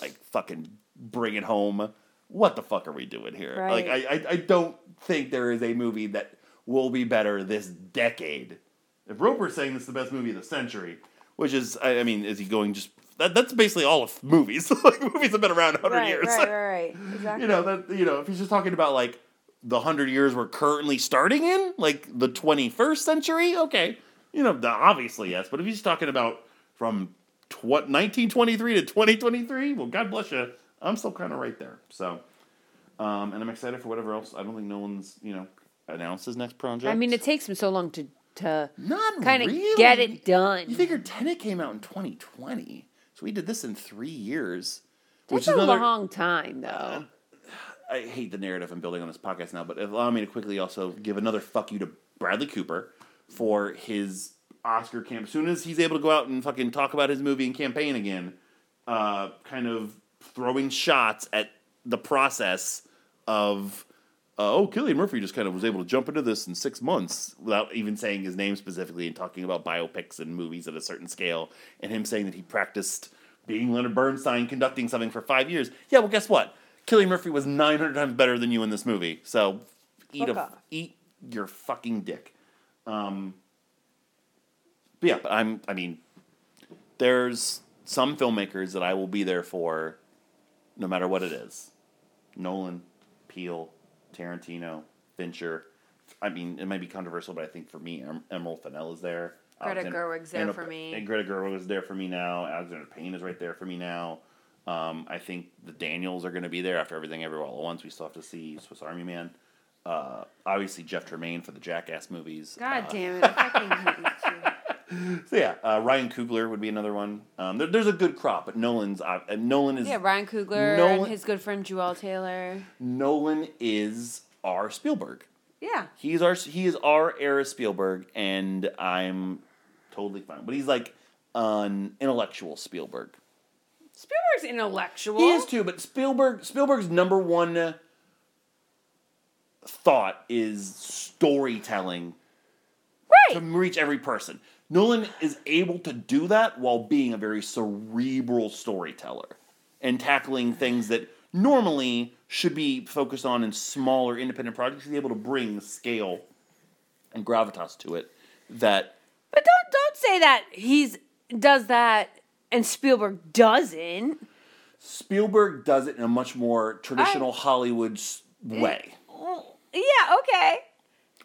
like fucking bring it home, what the fuck are we doing here? Like I, I I don't think there is a movie that will be better this decade. If Roeper's saying this is the best movie of the century, which is I, I mean, is he going just that, that's basically all of movies. like movies have been around hundred Right, years. right, right, right. Exactly. you know that you know if he's just talking about like the hundred years we're currently starting in, like the twenty first century, okay, you know the- obviously yes. But if he's talking about from tw- nineteen twenty three to twenty twenty three, well, God bless you. I'm still kind of right there. So, um, and I'm excited for whatever else. I don't think no one's you know announced his next project. I mean, it takes him so long to to not kind of really. get it done. You figure Tenet came out in 2020, so we did this in three years. That's is a another- long time, though. I hate the narrative I'm building on this podcast now, but allow me to quickly also give another fuck you to Bradley Cooper for his Oscar camp. As soon as he's able to go out and fucking talk about his movie and campaign again, uh, kind of throwing shots at the process of, uh, oh, Cillian Murphy just kind of was able to jump into this in six months without even saying his name specifically and talking about biopics and movies at a certain scale, and him saying that he practiced being Leonard Bernstein conducting something for five years. Yeah, well, guess what? Cillian Murphy was 900 times better than you in this movie. So eat a eat your fucking dick. Um, But yeah, but I'm. I mean, there's some filmmakers that I will be there for, no matter what it is. Nolan, Peele, Tarantino, Fincher. I mean, it might be controversial, but I think for me, em- Emerald Fennell is there. Greta Alexander- Gerwig's there Anna- for me. And Greta Gerwig is there for me now. Alexander Payne is right there for me now. Um, I think the Daniels are going to be there after everything everywhere all at once. We still have to see Swiss Army Man. Uh, obviously, Jeff Tremaine for the Jackass movies. God Uh, damn it! I fucking hate you too. So yeah, uh, Ryan Coogler would be another one. Um, there, there's a good crop, but Nolan's uh, Nolan is Yeah, Ryan Coogler Nolan- and his good friend Joel Taylor. Nolan is our Spielberg. Yeah. He's our he is our era Spielberg, and I'm totally fine. But he's like an intellectual Spielberg. Spielberg's intellectual. He is too, but Spielberg Spielberg's number one thought is storytelling to reach every person. Nolan is able to do that while being a very cerebral storyteller and tackling things that normally should be focused on in smaller independent projects. He's able to bring scale and gravitas to it that But don't don't say that he's does that and Spielberg doesn't. Spielberg does it in a much more traditional Hollywood mm, way. Mm, yeah, okay.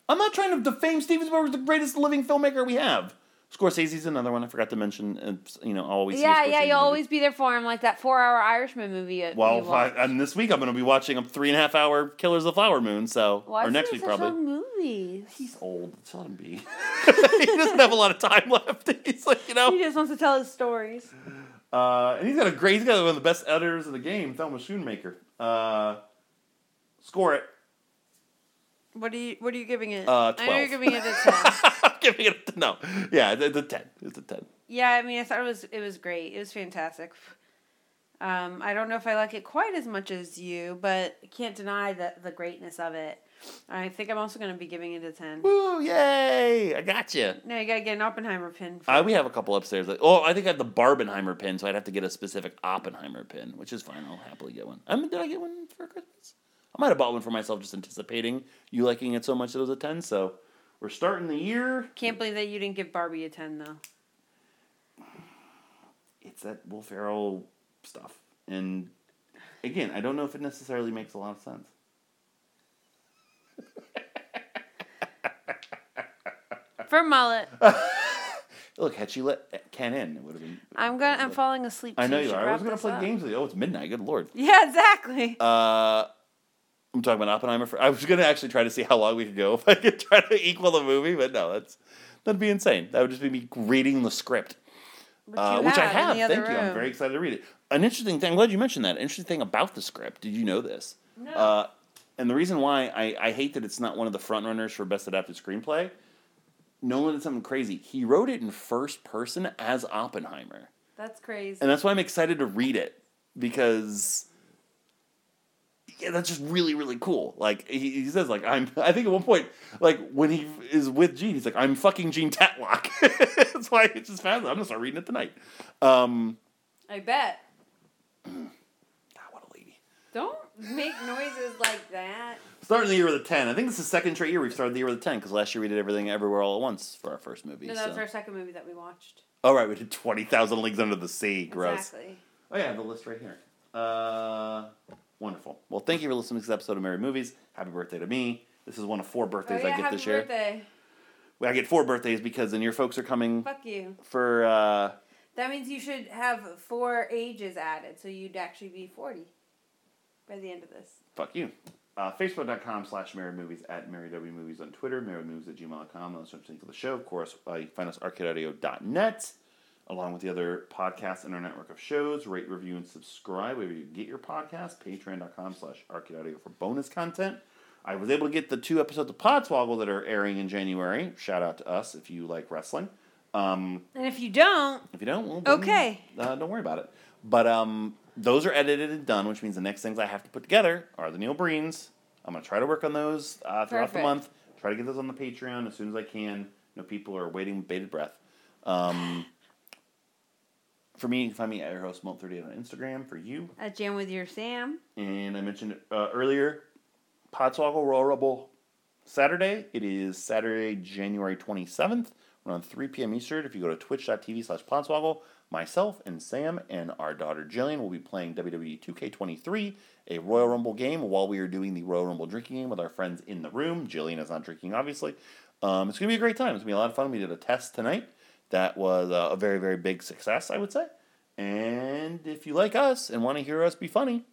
I'm not trying to defame Steven Spielberg as the greatest living filmmaker we have. Scorsese's another one I forgot to mention. It's, you know, I'll always Yeah, yeah, you'll movie. always be there for him, like that four-hour Irishman movie. Well, I, and this week I'm going to be watching a three and a half hour Killers of the Flower Moon. So, Why or next week probably. movies? He's old. Just let him be. he doesn't have a lot of time left. He's like, you know. He just wants to tell his stories. uh, and he's got a great. He's got one of the best editors in the game, Thelma Schoonmaker. Uh, score it. What are you What are you giving it? Uh, I know you're giving it a ten. I'm giving it a no. Yeah, it's a ten. It's a ten. yeah, I mean, I thought it was it was great. It was fantastic. Um, I don't know if I like it quite as much as you, but I can't deny the the greatness of it. I think I'm also going to be giving it a ten. Woo! Yay! I got you. No, you got to get an Oppenheimer pin. For Uh, we have a couple upstairs. Oh, I think I have the Barbenheimer pin, so I'd have to get a specific Oppenheimer pin, which is fine. I'll happily get one. I mean, did I get one for Christmas? I might have bought one for myself, just anticipating you liking it so much that it was a ten. So we're starting the year. Can't believe that you didn't give Barbie a ten though. It's that Will Ferrell stuff, and again, I don't know if it necessarily makes a lot of sense. For mullet, Look, had she let Ken in, it would have been. I'm gonna. I'm falling asleep. I know you you are. I was gonna play up. games with you. Oh, it's midnight. Good lord. Yeah, exactly. Uh, I'm talking about Oppenheimer. For, I was gonna actually try to see how long we could go if I could try to equal the movie, but no, that's that'd be insane. That would just be me reading the script, Which, uh, which I have. Thank you. I'm very excited to read it. An interesting thing. I'm glad you mentioned that. An interesting thing about the script. Did you know this? No. Uh, and the reason why I, I hate that it's not one of the front runners for best adapted screenplay. Nolan did something crazy. He wrote it in first person as Oppenheimer. That's crazy. And that's why I'm excited to read it because yeah, that's just really really cool. Like he, he says, like I'm. I think at one point, like when he is with Jean, he's like, "I'm fucking Jean Tatlock." that's why it's just fascinating. I'm gonna start reading it tonight. Um, I bet. God, what a lady! Don't make noises like that. Starting the year with a ten. I think this is the second straight year we've started the year with a ten because last year we did everything everywhere all at once for our first movie. No, that was our second movie that we watched. All right, we did twenty thousand leagues under the sea. Gross. Exactly. Oh yeah, I have the list right here. Uh, wonderful. Well, thank you for listening to this episode of Merry Movies. Happy birthday to me. This is one of four birthdays yeah, I get this year. birthday. Well, I get four birthdays because then your folks are coming Fuck you. for. Uh, That means you should have four ages added, so you'd actually be forty by the end of this. fuck you. Uh, Facebook.com slash Merry Movies at Merry W Movies on Twitter, Merry Movies at gmail.com. What you think of the show. Of course, uh, you can find us at arcadeaudio.net, along with the other podcasts in our network of shows. Rate, review, and subscribe wherever you get your podcast. Patreon.com slash arcadeaudio for bonus content. I was able to get the two episodes of Podswoggle that are airing in January. Shout out to us if you like wrestling. Um, And if you don't, if you don't, well, then, Okay. uh, don't worry about it. But um, those are edited and done, which means the next things I have to put together are the Neil Breens. I'm gonna try to work on those uh, throughout the month. Try to get those on the Patreon as soon as I can. You know, people are waiting with bated breath. Um, for me, you can find me at airhost 38 on Instagram. For you, a jam with your Sam. and I mentioned it uh, earlier, Podswoggle Royal Rumble Saturday. It is Saturday, January 27th. around 3 p.m. Eastern. If you go to twitch.tv slash podswoggle, myself and Sam and our daughter Jillian will be playing WWE 2K23, a Royal Rumble game, while we are doing the Royal Rumble drinking game with our friends in the room. Jillian is not drinking, obviously. Um, it's going to be a great time. It's going to be a lot of fun. We did a test tonight that was a very, very big success, I would say. And if you like us and want to hear us be funny,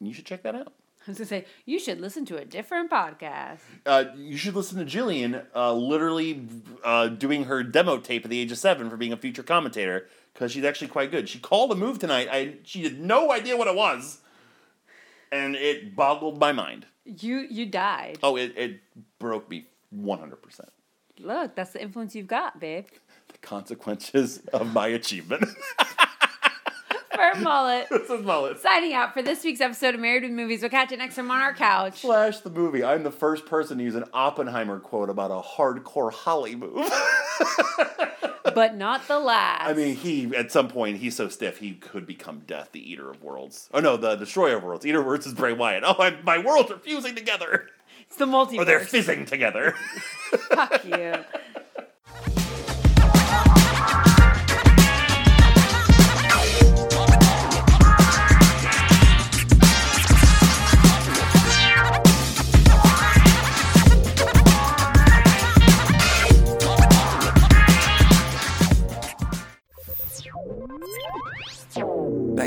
you should check that out. I was gonna say you should listen to a different podcast. Uh, you should listen to Jillian uh, literally uh, doing her demo tape at the age of seven for being a future commentator because she's actually quite good. She called a move tonight. I she had no idea what it was, and it boggled my mind. You you died. Oh, it, it broke me one hundred percent. Look, that's the influence you've got, babe. Consequences of my achievement. For mullet. this is Mullet. Signing out for this week's episode of Married with Movies. We'll catch you next time on our couch. Slash the movie. I'm the first person to use an Oppenheimer quote about a hardcore Holly move. But not the last. I mean, he at some point he's so stiff he could become Death, the Eater of Worlds. Oh no, the Destroyer of Worlds. Eater of Worlds is Bray Wyatt. Oh, I, my worlds are fusing together, it's the multiverse. or they're fizzing together. Fuck you.